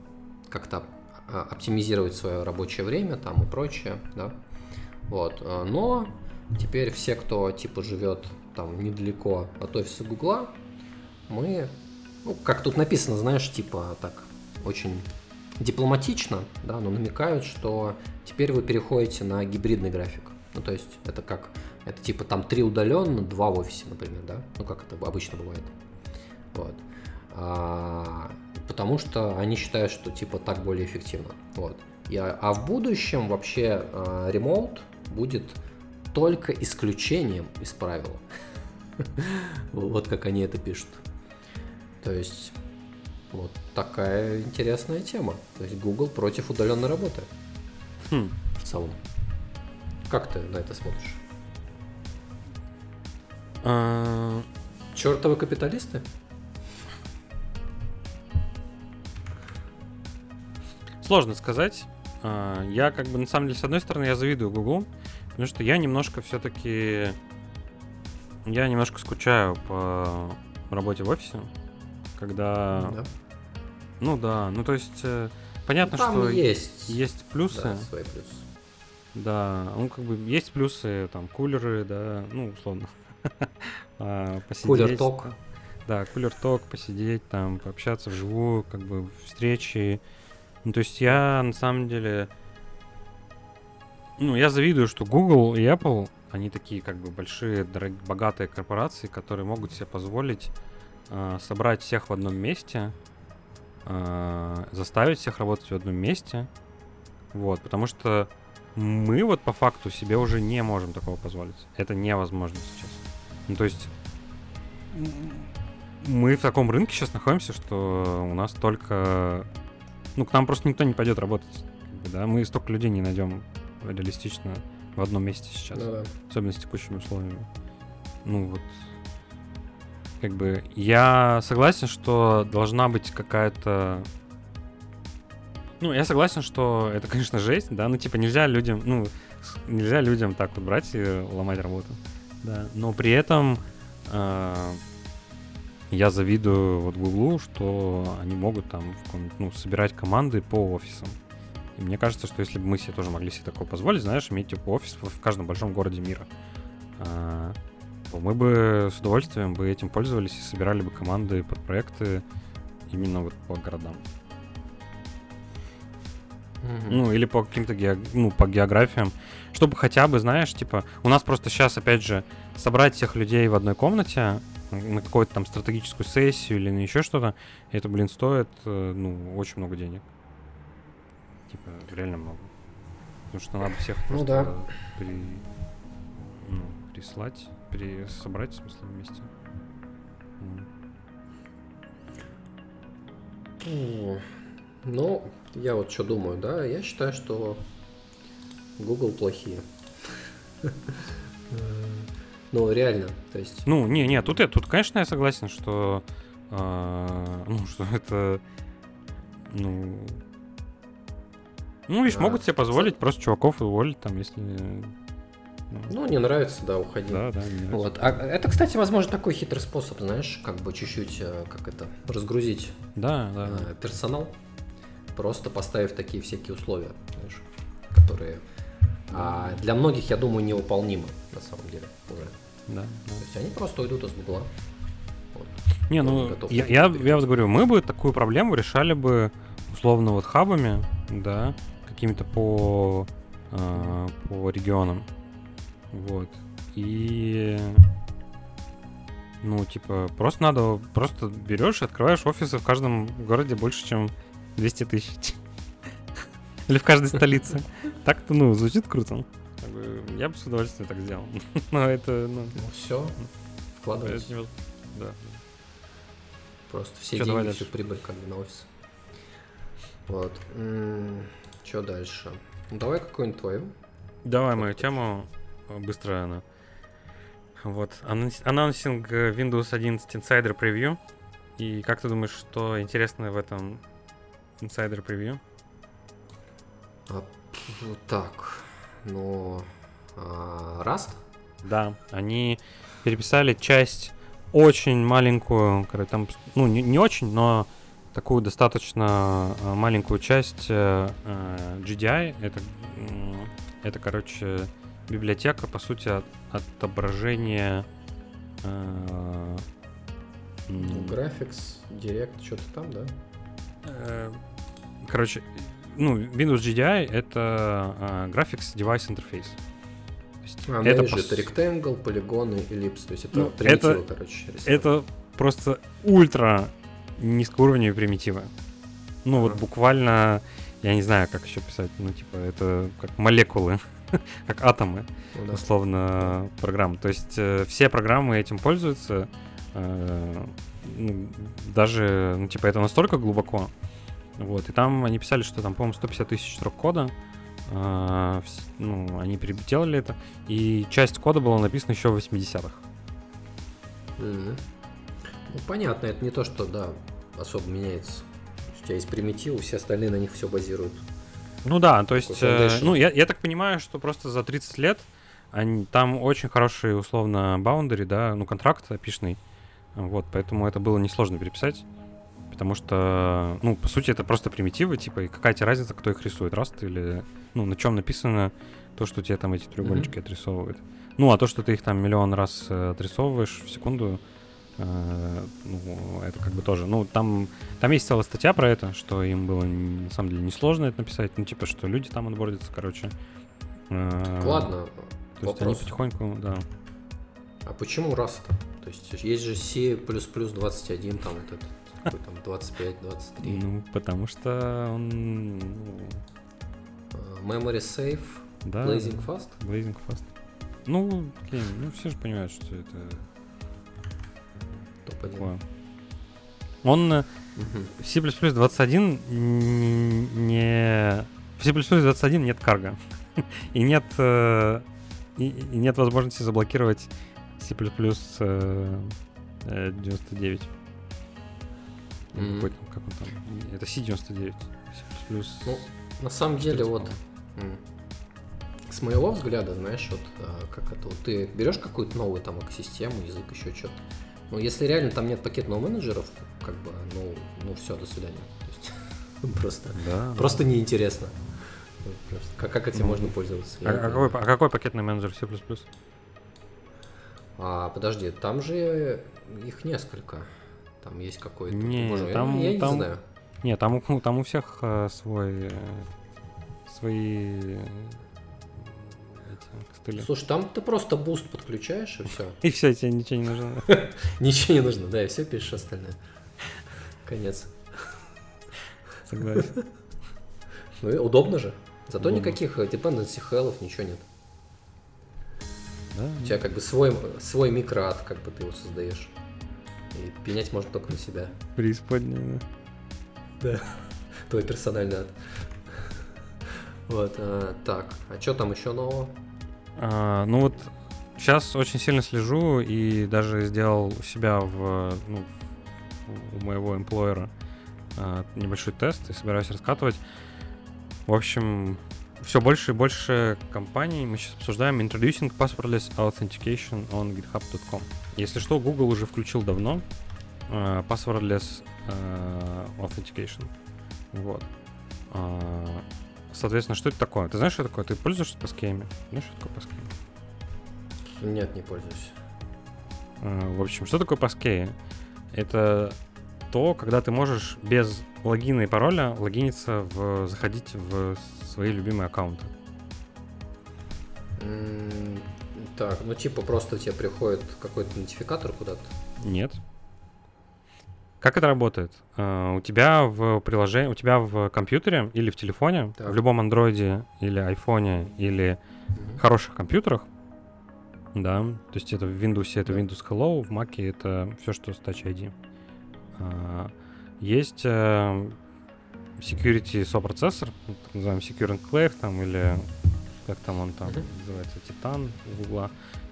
как-то а, оптимизировать свое рабочее время там и прочее, да. Вот. А, но теперь все, кто типа живет там недалеко от офиса Гугла, мы ну, как тут написано, знаешь, типа так, очень дипломатично, да, но намекают, что теперь вы переходите на гибридный график. Ну, то есть это как, это типа там три удаленно, два в офисе, например, да, ну, как это обычно бывает. Вот. А, потому что они считают, что типа так более эффективно. Вот. И, а, а в будущем вообще а, ремоут будет только исключением из правила. Вот как они это пишут. То есть вот такая интересная тема. То есть Google против удаленной работы. Хм. В целом. Как ты на это смотришь? А... Чертовы капиталисты? Сложно сказать. А, я как бы на самом деле с одной стороны я завидую Google, потому что я немножко все-таки я немножко скучаю по работе в офисе когда... Да. Ну да, ну то есть э, понятно, ну, что есть, есть плюсы. Да, свои плюсы. Да, ну как бы есть плюсы, там кулеры, да, ну условно. а, посидеть. Кулер ток. Да, кулер ток, посидеть, там, пообщаться вживую, как бы встречи. Ну то есть я на самом деле, ну я завидую, что Google и Apple, они такие как бы большие, дорогие, богатые корпорации, которые могут себе позволить э, собрать всех в одном месте, э, заставить всех работать в одном месте. Вот, потому что мы вот по факту себе уже не можем такого позволить. Это невозможно сейчас. Ну, то есть мы в таком рынке сейчас находимся, что у нас только... Ну, к нам просто никто не пойдет работать. Да? Мы столько людей не найдем реалистично в одном месте сейчас. Ну, да. Особенно с текущими условиями. Ну, вот как бы я согласен, что должна быть какая-то ну, я согласен, что это, конечно, жесть, да, ну, типа, нельзя людям, ну, нельзя людям так вот брать и ломать работу, да, но при этом э, я завидую вот Гуглу, что они могут там, ну, собирать команды по офисам. И мне кажется, что если бы мы себе тоже могли себе такое позволить, знаешь, иметь типа офис в каждом большом городе мира, э, мы бы с удовольствием бы этим пользовались и собирали бы команды под проекты именно вот по городам. Mm-hmm. Ну, или по каким-то ге... ну, по географиям. Чтобы хотя бы, знаешь, типа, у нас просто сейчас, опять же, собрать всех людей в одной комнате на какую-то там стратегическую сессию или на еще что-то, это, блин, стоит, э, ну, очень много денег. Типа, реально много. Потому что надо всех ну, да. при... ну, прислать при... собрать, в смысле, вместе. Ну, я вот что думаю, да, я считаю, что Google плохие. Ну, реально, то есть... Ну, не, не, тут, я, тут, конечно, я согласен, что, э, ну, что это, ну, ну, видишь, а, могут себе позволить просто чуваков уволить, там, если ну, не нравится, да, уходи. Да, да, не Вот. А это, кстати, возможно, такой хитрый способ, знаешь, как бы чуть-чуть, э, как это, разгрузить да, да, да. персонал, просто поставив такие всякие условия, знаешь, которые а для многих, я думаю, невыполнимы на самом деле уже. Да, да. То есть они просто уйдут из Гугла. Вот. Не, ну, я, я, я вот говорю, мы бы такую проблему решали бы условно вот хабами, да, какими-то по, э, по регионам. Вот. И... Ну, типа, просто надо, просто берешь, открываешь офисы в каждом городе больше, чем 200 тысяч. Или в каждой столице. Так-то, ну, звучит круто. Я бы с удовольствием так сделал. Но это, ну... Ну, все, вкладывать. Да. Просто все деньги, всю прибыль как бы на офис. Вот. Что дальше? Ну, давай какую-нибудь твою. Давай мою тему. Быстро она. Вот. Announcing Windows 11 Insider Preview. И как ты думаешь, что интересно в этом Insider Preview? А, вот так. Ну, а, Rust? Да, они переписали часть очень маленькую, там, ну, не, не очень, но такую достаточно а, маленькую часть э, э, GDI. Это, это, короче, библиотека, по сути, от, отображения... Э, ну, Graphics, Direct, что-то там, да? Э, короче, ну, Windows GDI — это э, Graphics Device Interface. А, это, пос... это Rectangle, полигоны, эллипс, то есть это ну, примитивы, это, короче. Рисовать. Это просто ультра низкоуровневые примитивы. Ну, вот буквально, я не знаю, как еще писать, ну, типа, это как молекулы, как атомы, ну, да. условно, программ. То есть э, все программы этим пользуются, э, ну, даже, ну, типа, это настолько глубоко, вот, и там они писали, что там, по-моему, 150 тысяч строк кода, э, ну, они переделали это, и часть кода была написана еще в 80-х. Mm-hmm. Ну, понятно, это не то, что, да, особо меняется. У тебя есть примитивы, все остальные на них все базируют. Ну да, то есть, э, ну, я, я так понимаю, что просто за 30 лет они, там очень хороший, условно, баундери, да, ну, контракт опишный. Вот, поэтому это было несложно переписать. Потому что, ну, по сути, это просто примитивы, типа, и какая тебе разница, кто их рисует, раз или, ну, на чем написано то, что тебе там эти треугольнички mm-hmm. отрисовывают. Ну, а то, что ты их там миллион раз э, отрисовываешь в секунду, ну, это как бы тоже, ну, там, там есть целая статья про это, что им было, на самом деле, несложно это написать, ну, типа, что люди там отбордятся, короче. Э, Ладно, То вопрос. есть они потихоньку, да. А почему раз-то? То есть есть же C++ 21, там вот этот какой там 25-23. Ну, потому что он... Ну... А, memory safe, да, blazing fast. Blazing fast. Ну, блин, ну все же понимают, что это... Топ-1. Он угу. в C++ 21 не... В C++ 21 нет карга. и нет... Э, и, и нет возможности заблокировать C++ 99. Mm-hmm. Как он там? Это C99. Плюс. Ну, на самом деле, вот с моего взгляда, знаешь, вот а, как это, вот ты берешь какую-то новую там экосистему, язык, еще что-то. Ну, если реально там нет пакетного менеджеров, как бы, ну, ну все, до свидания. просто, да, просто да. неинтересно. Как, как этим ну, можно пользоваться? А, а, какой, а какой пакетный менеджер C++? А, подожди, там же их несколько. Там есть какой-то. Не, Может, там, я, я там, не знаю. Не, там, ну, там у всех э, свой, э, свои э, стыли. Слушай, там ты просто Boost подключаешь и все. И все, тебе ничего не нужно. Ничего не нужно, да, и все пишешь остальное. Конец. Согласен. Ну и удобно же. Зато никаких dependency hell ничего нет. У тебя как бы свой, свой микро-ад, как бы ты его создаешь. И пенять можно только на себя. Преисподняя, да. Да. Твой персональный ад. Вот, а, так, а что там еще нового? А, ну вот сейчас очень сильно слежу и даже сделал у себя в, ну, у моего эмплойера а, небольшой тест и собираюсь раскатывать. В общем, все больше и больше компаний мы сейчас обсуждаем Introducing Passwordless Authentication on GitHub.com. Если что, Google уже включил давно uh, Passwordless uh, Authentication. Вот. Uh, соответственно, что это такое? Ты знаешь, что такое? Ты пользуешься паскеями? Знаешь, что такое паскеи? Нет, не пользуюсь. Uh, в общем, что такое паскеи? Это то, когда ты можешь без логина и пароля логиниться в, заходить в свои любимые аккаунты. Так, ну типа просто тебе приходит какой-то нотификатор куда-то. Нет. Как это работает? Uh, у тебя в приложении, у тебя в компьютере или в телефоне, так. в любом андроиде или айфоне или mm-hmm. хороших компьютерах, да, то есть это в Windows это Windows Hello, в Mac это все, что с Touch ID. Uh, есть uh, security сопроцессор, так называемый Secure Enclave там или как там он там mm-hmm. называется, Titan Google.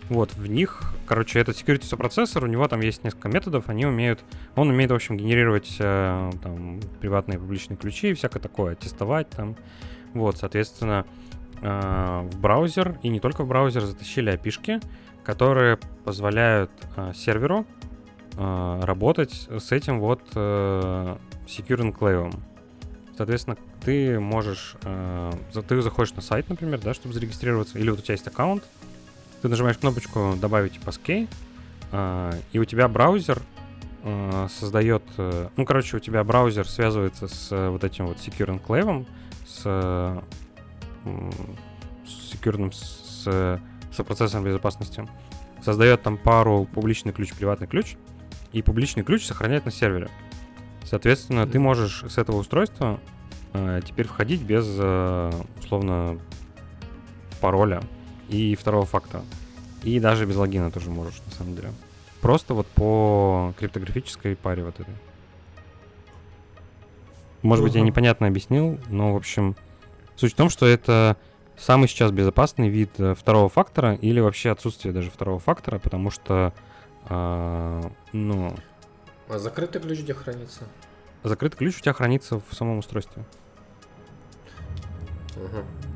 Вот, в них, короче, этот security сопроцессор, у него там есть несколько методов, они умеют, он умеет, в общем, генерировать э, там приватные публичные ключи и всякое такое, тестовать там. Вот, соответственно, э, в браузер, и не только в браузер, затащили api которые позволяют э, серверу э, работать с этим вот э, Secure Enclave. Соответственно, ты можешь, э, ты заходишь на сайт, например, да, чтобы зарегистрироваться, или вот у тебя есть аккаунт, ты нажимаешь кнопочку «Добавить passkey», э, и у тебя браузер э, создает... Э, ну, короче, у тебя браузер связывается с э, вот этим вот Secure Enclave, с, с секьюрным, с, с процессором безопасности, создает там пару публичный ключ, приватный ключ, и публичный ключ сохраняет на сервере. Соответственно, mm-hmm. ты можешь с этого устройства э, теперь входить без, э, условно, пароля и второго фактора. И даже без логина тоже можешь, на самом деле. Просто вот по криптографической паре вот этой. Может быть, я непонятно объяснил, но, в общем, суть в том, что это самый сейчас безопасный вид э, второго фактора или вообще отсутствие даже второго фактора, потому что, э, ну... А закрытый ключ где хранится? Закрытый ключ у тебя хранится в самом устройстве. Угу.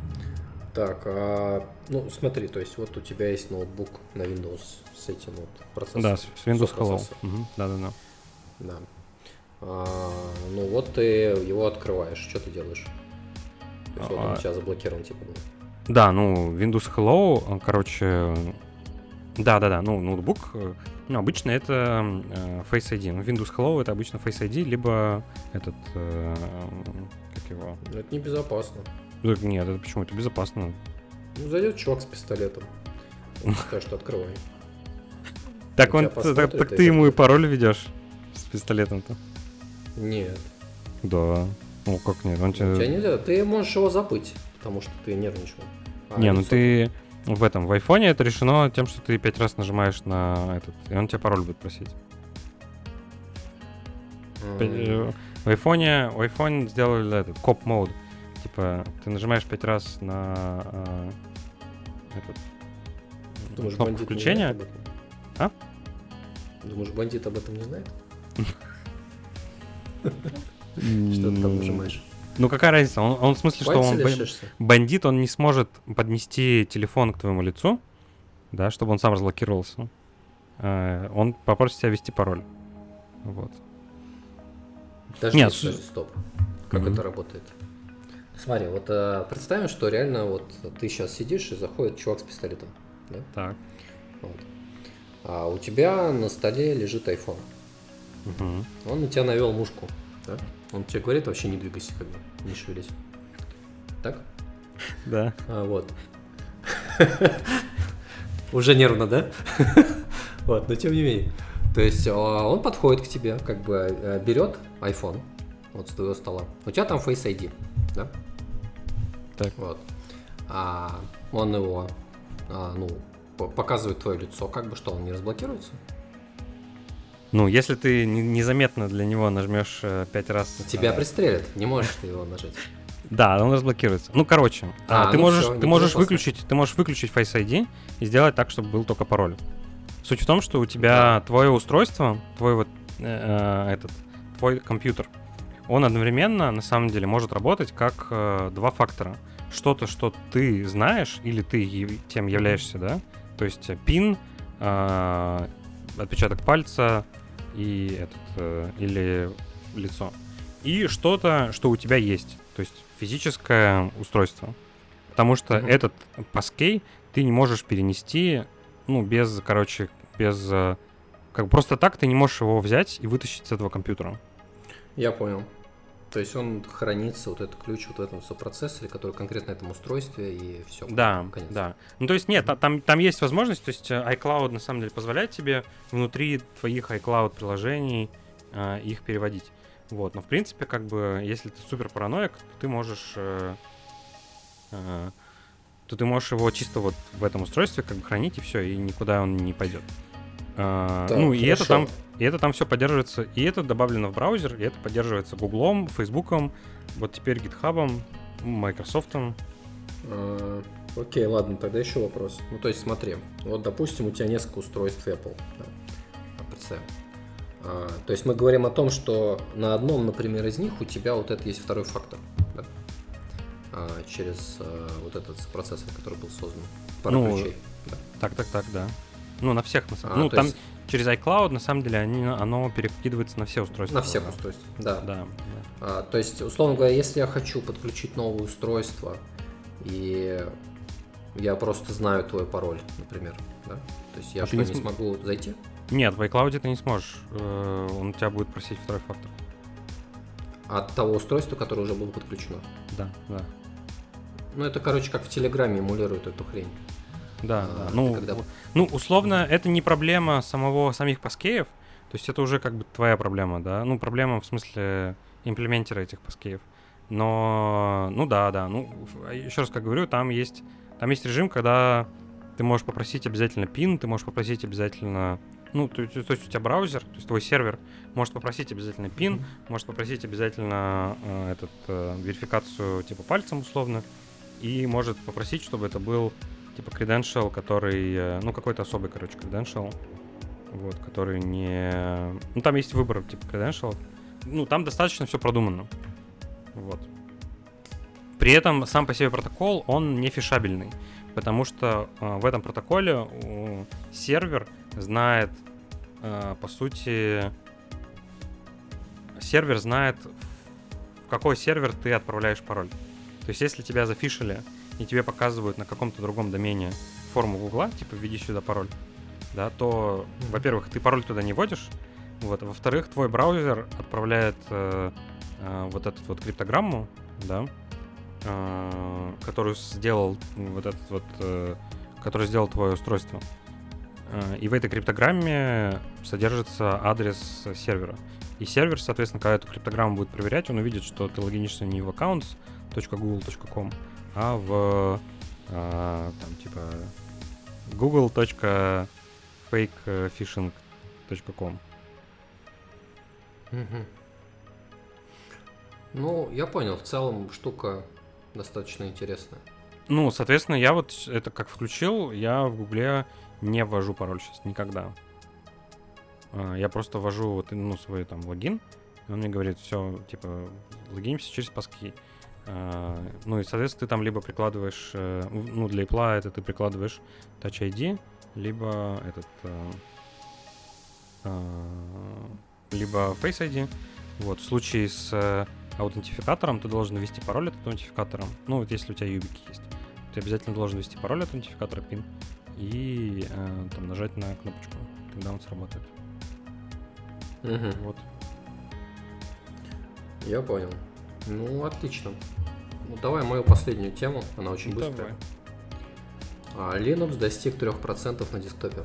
Так, а, ну смотри, то есть вот у тебя есть ноутбук на Windows с этим вот процессором. Да, с Windows Hello. Угу, да, да, да. Да. А, ну вот ты его открываешь, что ты делаешь? То есть, а, вот он у тебя заблокирован типа был. Да, ну Windows Hello, короче, да, да, да, ну ноутбук, ну обычно это э, Face ID, ну Windows Hello это обычно Face ID, либо этот, э, как его? Это небезопасно. Нет, это почему? Это безопасно. Ну, зайдет чувак с пистолетом. Он что открывай. Так, он, так, так ты ему и пароль ведешь с пистолетом-то? Нет. Да. Ну как нет? Он тебе... У тебя нельзя. Ты можешь его забыть, потому что ты нервничал. А не, ну ты в этом, в айфоне это решено тем, что ты пять раз нажимаешь на этот, и он тебя пароль будет просить. Mm. В айфоне, в айфоне сделали этот коп мод. Типа, ты нажимаешь пять раз на а, этот, Думаешь, кнопку включения. А? Думаешь, бандит об этом не знает? Что ты там нажимаешь? Ну какая разница? Он, он в смысле, что он бандит, он не сможет поднести телефон к твоему лицу, да, чтобы он сам разблокировался. Э, он попросит тебя ввести пароль. Вот. Даже Нет, стоп. Как mm-hmm. это работает? Смотри, вот э, представим, что реально вот ты сейчас сидишь и заходит чувак с пистолетом. Да? Так. Вот. А у тебя на столе лежит iPhone. Угу. Он на тебя навел мушку. Да? Он тебе говорит, вообще не двигайся, как бы, не шевелись. Так? Да. А, вот. Уже нервно, да? Вот, но тем не менее. То есть а, он подходит к тебе, как бы э, берет iPhone вот с твоего стола. У тебя там Face ID, да? Так. Вот. А он его, а, ну, показывает твое лицо, как бы, что он не разблокируется. Ну, если ты незаметно для него нажмешь э, пять раз... Тебя а... пристрелят, не можешь ты его нажать. Да, он разблокируется. Ну, короче, а, а, ты ну можешь, все, ты можешь выключить, ты можешь выключить Face ID и сделать так, чтобы был только пароль. Суть в том, что у тебя да. твое устройство, твой вот э, э, этот, твой компьютер, он одновременно на самом деле может работать как э, два фактора что-то, что ты знаешь, или ты тем являешься, да, то есть пин, э, отпечаток пальца и этот, э, или лицо. И что-то, что у тебя есть, то есть физическое устройство. Потому что mm-hmm. этот паскей ты не можешь перенести, ну, без, короче, без... Э, как просто так ты не можешь его взять и вытащить с этого компьютера. Я понял. То есть он хранится, вот этот ключ вот в этом сопроцессоре, который конкретно этом устройстве, и все. Да, конец. да. Ну, то есть нет, там, там есть возможность, то есть э, iCloud на самом деле позволяет тебе внутри твоих iCloud приложений э, их переводить. Вот, но в принципе, как бы, если ты супер параноик, то ты можешь э, э, то ты можешь его чисто вот в этом устройстве как бы хранить и все, и никуда он не пойдет. А, так, ну, и это там, и это там все поддерживается, и это добавлено в браузер, и это поддерживается Гуглом, Фейсбуком, вот теперь GitHub, Microsoft. А, окей, ладно, тогда еще вопрос. Ну, то есть смотри, вот, допустим, у тебя несколько устройств Apple, да, PC. А, то есть мы говорим о том, что на одном, например, из них у тебя вот это есть второй фактор, да? а, через а, вот этот процессор, который был создан. Пара ну, ключей. Да. Так, так, так, да. Ну, на всех, на самом деле. А, ну, там есть... через iCloud, на самом деле, они, оно перекидывается на все устройства. На всех устройствах, да. Да. да. А, то есть, условно говоря, если я хочу подключить новое устройство, и я просто знаю твой пароль, например, да? То есть я а что, не, не смогу зайти? Нет, в iCloud ты не сможешь. Э, он у тебя будет просить второй фактор. От того устройства, которое уже было подключено? Да, да. Ну, это, короче, как в Телеграме эмулирует эту хрень. Да, а, да. Ну, когда... ну, условно, это не проблема самого самих паскеев, то есть это уже как бы твоя проблема, да? Ну, проблема в смысле имплементера этих паскеев. Но, ну да, да. Ну, еще раз как говорю, там есть, там есть режим, когда ты можешь попросить обязательно пин, ты можешь попросить обязательно ну, то, то, то есть у тебя браузер, то есть твой сервер может попросить обязательно пин, mm-hmm. может попросить обязательно э, этот э, верификацию типа пальцем условно, и может попросить, чтобы это был типа credential, который, э, ну, какой-то особый, короче, credential, вот, который не... Ну, там есть выбор, типа, credential. Ну, там достаточно все продумано. Вот. При этом сам по себе протокол, он не фишабельный, потому что э, в этом протоколе э, сервер знает, э, по сути, сервер знает, в какой сервер ты отправляешь пароль. То есть, если тебя зафишили и тебе показывают на каком-то другом домене форму Гугла, типа введи сюда пароль, да, то, mm-hmm. во-первых, ты пароль туда не вводишь, вот, а во-вторых, твой браузер отправляет э, э, вот эту вот криптограмму, да, э, которую сделал вот этот вот, э, который сделал твое устройство. Э, и в этой криптограмме содержится адрес сервера. И сервер, соответственно, когда эту криптограмму будет проверять, он увидит, что ты логинишься не в accounts.google.com, а в а, там типа google.fakefishing.com. Угу. Ну, я понял, в целом штука достаточно интересная. Ну, соответственно, я вот это как включил, я в гугле не ввожу пароль сейчас никогда. А, я просто ввожу вот, ну, свой там логин, и он мне говорит, все, типа, логинимся через паски. А, ну и, соответственно, ты там либо прикладываешь, э, ну, для Apple это ты прикладываешь Touch ID, либо этот, э, а, либо Face ID. Вот, в случае с э, аутентификатором ты должен ввести пароль от аутентификатора. Ну, вот если у тебя юбики есть, ты обязательно должен ввести пароль от аутентификатора PIN и там нажать на кнопочку, тогда он сработает. Угу. Вот. Я понял. Ну, отлично. Ну, давай мою последнюю тему, она очень быстрая. А, Linux достиг 3% на десктопе.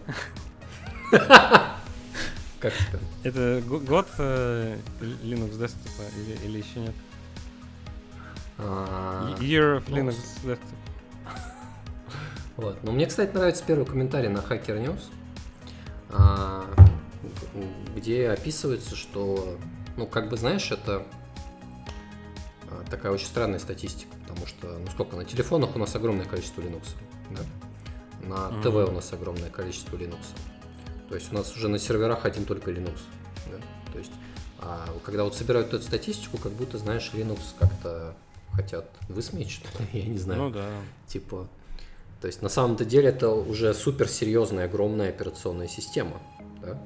Как тебе? Это год э, Linux десктопа или, еще нет? А, Year of ну, Linux desktop. Вот. Но мне, кстати, нравится первый комментарий на Hacker News, а, где описывается, что, ну, как бы, знаешь, это такая очень странная статистика, потому что, ну сколько, на телефонах у нас огромное количество Linux, да? на ТВ mm-hmm. у нас огромное количество Linux. То есть у нас уже на серверах один только Linux. Да? То есть, а когда вот собирают эту статистику, как будто, знаешь, Linux как-то хотят высмеять, что ли, я не знаю. Ну да. Типа, то есть на самом-то деле это уже суперсерьезная, огромная операционная система, да?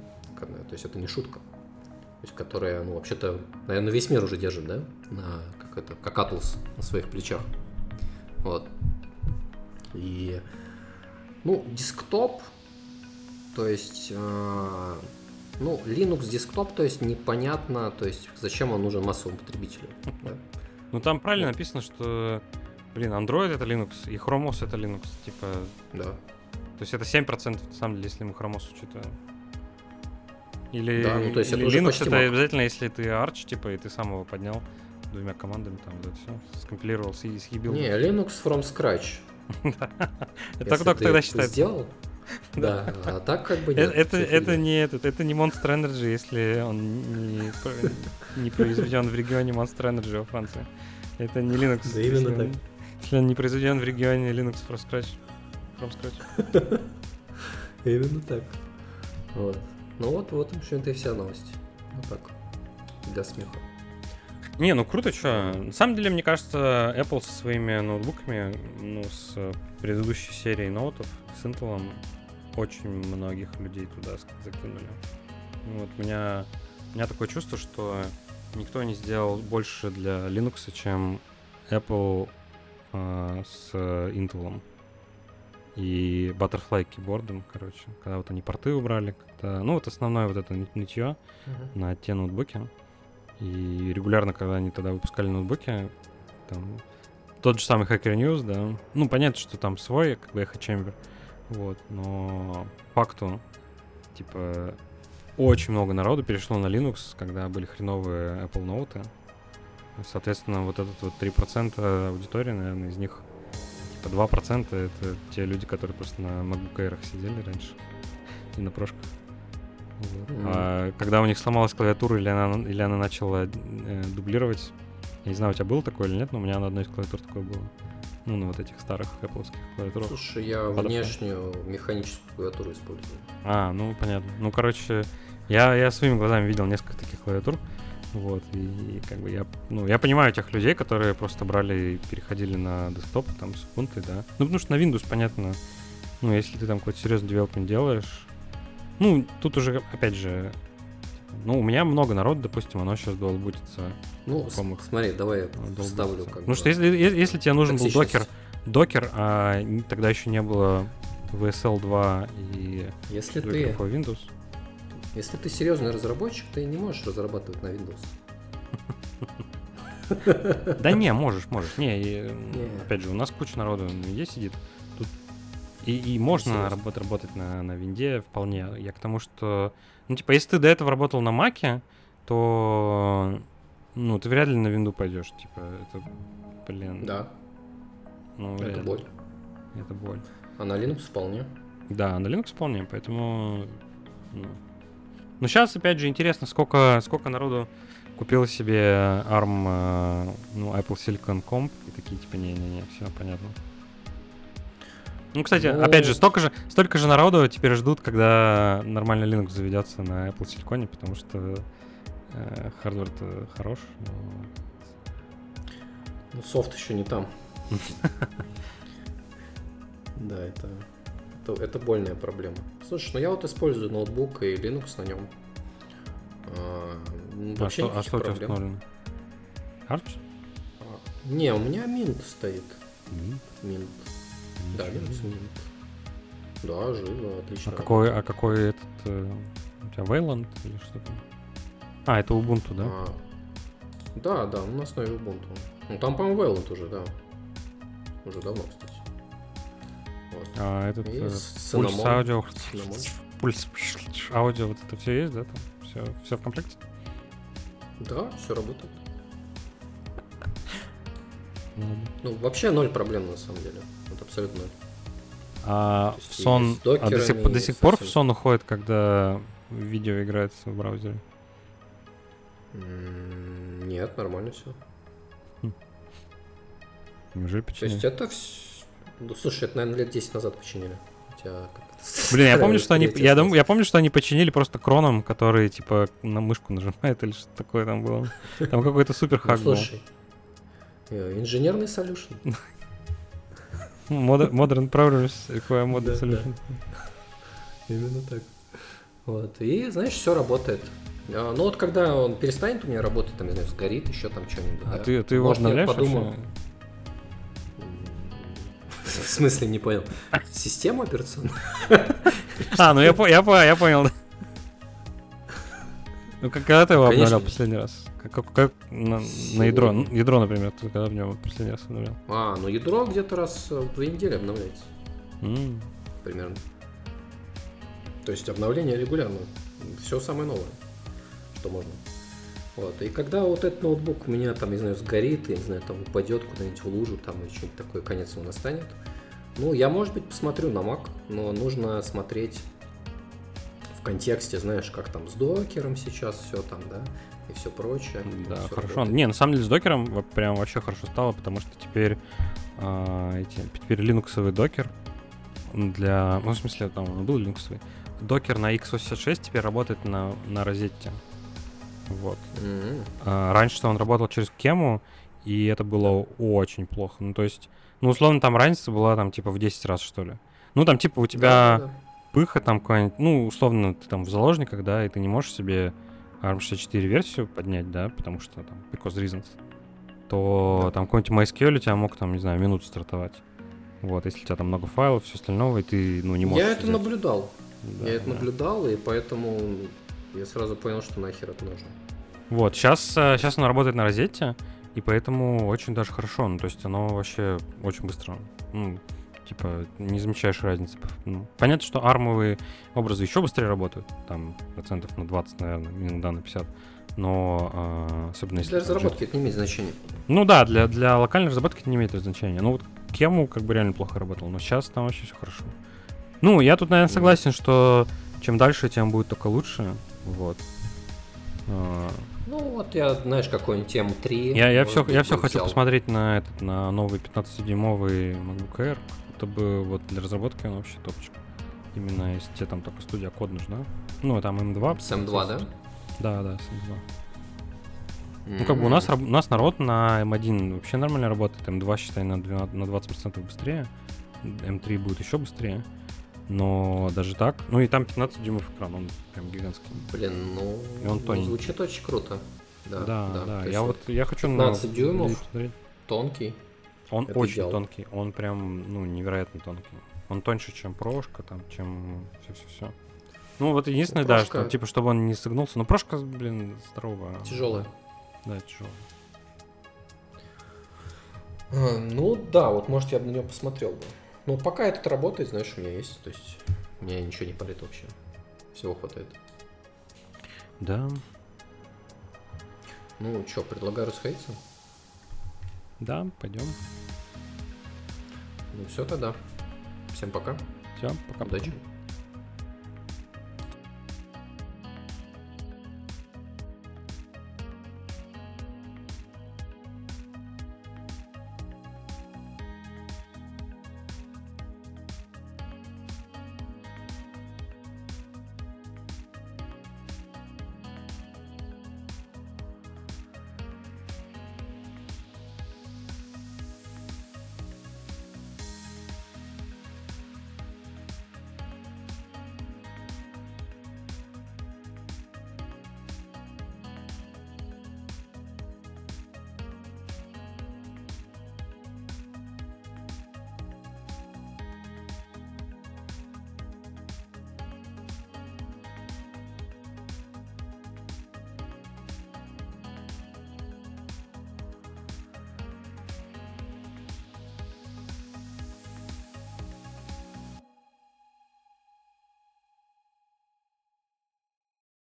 То есть это не шутка. То есть, которая, ну, вообще-то, наверное, весь мир уже держит, да? На как это, как Atlas на своих плечах. Вот. И, ну, десктоп, то есть, э, Ну, Linux десктоп, то есть непонятно, то есть зачем он нужен массовому потребителю. Да? Ну там правильно написано, что, блин, Android это Linux, и Chrome OS это Linux, типа, Да. то есть это 7% на самом деле, если мы Chrome OS учитываем. Или, Да, ну, то есть это или уже Linux это обязательно, если ты Arch, типа, и ты сам его поднял двумя командами, там, вот это все, скомпилировал, съебил. Не, Linux from scratch. Это ты тогда считается. Сделал? Да, а так как бы нет. Это, не этот, это не Monster Energy, если он не, не произведен в регионе Monster Energy во Франции. Это не Linux. Да именно так. Если он не произведен в регионе Linux from scratch. From scratch. Именно так. Вот. Ну вот, вот, в общем-то, и вся новость. Вот так. Для смеха. Не, ну круто, что. На самом деле, мне кажется, Apple со своими ноутбуками, ну, с предыдущей серией ноутов, с Intel, очень многих людей туда закинули. Ну, Вот у меня, у меня такое чувство, что никто не сделал больше для Linux, чем Apple э, с Intel. И Butterfly кейбордом, короче. Когда вот они порты убрали, когда... Ну, вот основное вот это нытье на те ноутбуки. И регулярно, когда они тогда выпускали ноутбуки, там тот же самый Hacker News, да. Ну, понятно, что там свой, как бы Echo Chamber. Вот, но факту, типа, очень много народу перешло на Linux, когда были хреновые Apple Note. Соответственно, вот этот вот 3% аудитории, наверное, из них типа 2% это те люди, которые просто на MacBook Air сидели раньше и на прошках. А когда у них сломалась клавиатура или она, или она начала э, дублировать, я не знаю, у тебя было такое или нет, но у меня на одной из клавиатур такое было. Ну, на вот этих старых Apple клавиатурах. Слушай, я Butterfly. внешнюю механическую клавиатуру использую. А, ну понятно. Ну, короче, я, я своими глазами видел несколько таких клавиатур. Вот, и, как бы я, ну, я понимаю тех людей, которые просто брали и переходили на десктоп, там, с Ubuntu, да. Ну, потому что на Windows, понятно, ну, если ты там какой-то серьезный девелопмент делаешь, ну, тут уже, опять же, ну, у меня много народу, допустим, оно сейчас долбутится. Ну, По-моему, смотри, давай я долбутится. вставлю как Ну, бы что если, если тебе нужен был докер, докер, а тогда еще не было VSL 2 и Если ты, Windows, если ты серьезный разработчик, ты не можешь разрабатывать на Windows. Да не, можешь, можешь. Не, опять же, у нас куча народу на винде сидит. И, и можно работать, работать на, на винде вполне. Я к тому, что... Ну, типа, если ты до этого работал на маке, то... Ну, ты вряд ли на винду пойдешь. Типа, это... Блин. Да, Ну, это реально, боль. Это боль. А на Linux вполне. Да, на Linux вполне, поэтому... Ну, Но сейчас, опять же, интересно, сколько, сколько народу купил себе ARM, э, ну, Apple Silicon Comp, и такие, типа, не-не-не, все понятно. Ну, кстати, Ну- опять же, столько же, столько же народу теперь ждут, когда нормальный Linux заведется на Apple Silicon, потому что э, хардвер-то хорош. но Ну, софт еще не там. Да, это, это, это больная проблема. Слушай, ну я вот использую ноутбук и Linux на нем. А, м, А вообще что, а что у тебя проблем. установлено? Arch? А, Не, у меня Mint стоит. Mint. Да, себе. Mint. Да, живо, отлично. А какой, а какой этот э, у тебя Wayland или что там? А, это Ubuntu, да? А, да, да, на основе Ubuntu. Ну там, по-моему, Wayland уже, да. Уже давно, кстати. Вот. А этот э, пульс аудио, пульс аудио, вот это все есть, да? Там все, все в комплекте? Да, все работает. Ну, вообще ноль проблем на самом деле. Абсолютно. А То в сон, а до сих, до сих пор в сон уходит, когда видео играется в браузере? Нет, нормально все. Неужели То починили? есть это все... Ну, слушай, это, наверное, лет 10 назад починили. Хотя Блин, я помню, что они, я, думаю, я помню, что они починили просто кроном, который типа на мышку нажимает или что такое там было. Там какой-то супер Ну, хак был. слушай, э, инженерный solution. Moder- Modern Problems require modern solution. Именно так. Вот. И, знаешь, все работает. А, Ну вот когда он перестанет у меня работать, там, не знаю, сгорит, еще там что-нибудь. А да. ты, ты его обновляешь подумал. В смысле, не понял. Система операционная? А, ну я, я, я понял. Ну, как, когда ты его Конечно. обновлял последний раз? Как, как- как на, на ядро? Ну, Ядро, например, ты когда в нем последний раз обновлял? А, ну ядро где-то раз в две недели обновляется. М, примерно. То есть обновление регулярно. Все самое новое, что можно. Вот. И когда вот этот ноутбук у меня там, не знаю, сгорит, я не знаю, там упадет куда-нибудь в лужу, там и что-нибудь такое, конец его настанет. Ну, я, может быть, посмотрю на Mac, но нужно смотреть в контексте, знаешь, как там с докером сейчас все там, да, и все прочее. Да, Всё хорошо. работает. Не, на самом деле с докером прям вообще хорошо стало, потому что теперь а, эти, теперь линуксовый докер для... Ну, в смысле, там он был линуксовый. Докер на x86 теперь работает на, на розетте. Вот. М, А, раньше он работал через кему, и это было очень плохо. Ну, то есть, ну, условно, там разница была там типа в 10 раз, что ли. Ну, там типа у тебя да-да-да. Пыха там какая-нибудь, ну, условно, ты там в заложниках, да, и ты не можешь себе ARM64 версию поднять, да, потому что там because reasons, то Да. там какой-нибудь MySQL у тебя мог там, не знаю, минуту стартовать. Вот, если у тебя там много файлов, все остальное, и ты, ну, не можешь... Я это взять. наблюдал. Да, я это да. наблюдал, и поэтому я сразу понял, что нахер это нужно. Вот, сейчас, сейчас оно работает на розетте, и поэтому очень даже хорошо. Ну, то есть оно вообще очень быстро. Ну, типа, не замечаешь разницы. Ну, понятно, что армовые образы еще быстрее работают. Там процентов на 20, наверное, иногда на 50. Но а, особенно если... Для разработки это не имеет значения. Ну да, для, для локальной разработки это не имеет значения. Ну вот Кему как бы реально плохо работал, но сейчас там вообще все хорошо. Ну, я тут, наверное, согласен, что чем дальше, тем будет только лучше. Вот. Ну вот я, знаешь, какой-нибудь тем 3. Я, я все, я все хочу посмотреть на этот, на новый 15-дюймовый MacBook Air. Это бы вот для разработки он вообще топчик. Именно если тебе там только студия код нужна. Ну, там M2. С M2, да? Да, да, с M2. Ну, как бы у нас, у нас народ на M1 вообще нормально работает. M2, считай, на, 12, на 20% быстрее. M3 будет еще быстрее. Но даже так. Ну и там 15 дюймов экран, он прям гигантский. Блин, ну, И он ну, тоненький. звучит очень круто. Да, Да, да. Есть Я вот я хочу 15 на дюймов. тонкий. Он Это очень идеал. тонкий, он прям, ну, невероятно тонкий. Он тоньше, чем прошка, там, чем все-все-все. Ну, вот единственное, Ну, да, прошка- что, типа, чтобы он не согнулся. Но прошка, блин, здоровая. Тяжелая. Да, тяжелая. А, Ну да, вот может я бы на него посмотрел бы. Но пока этот работает, знаешь, у меня есть. То есть у меня ничего не палит вообще. Всего хватает. Да, Ну что, предлагаю расходиться? да, пойдем. Ну все тогда. Всем пока. Все, пока. Удачи.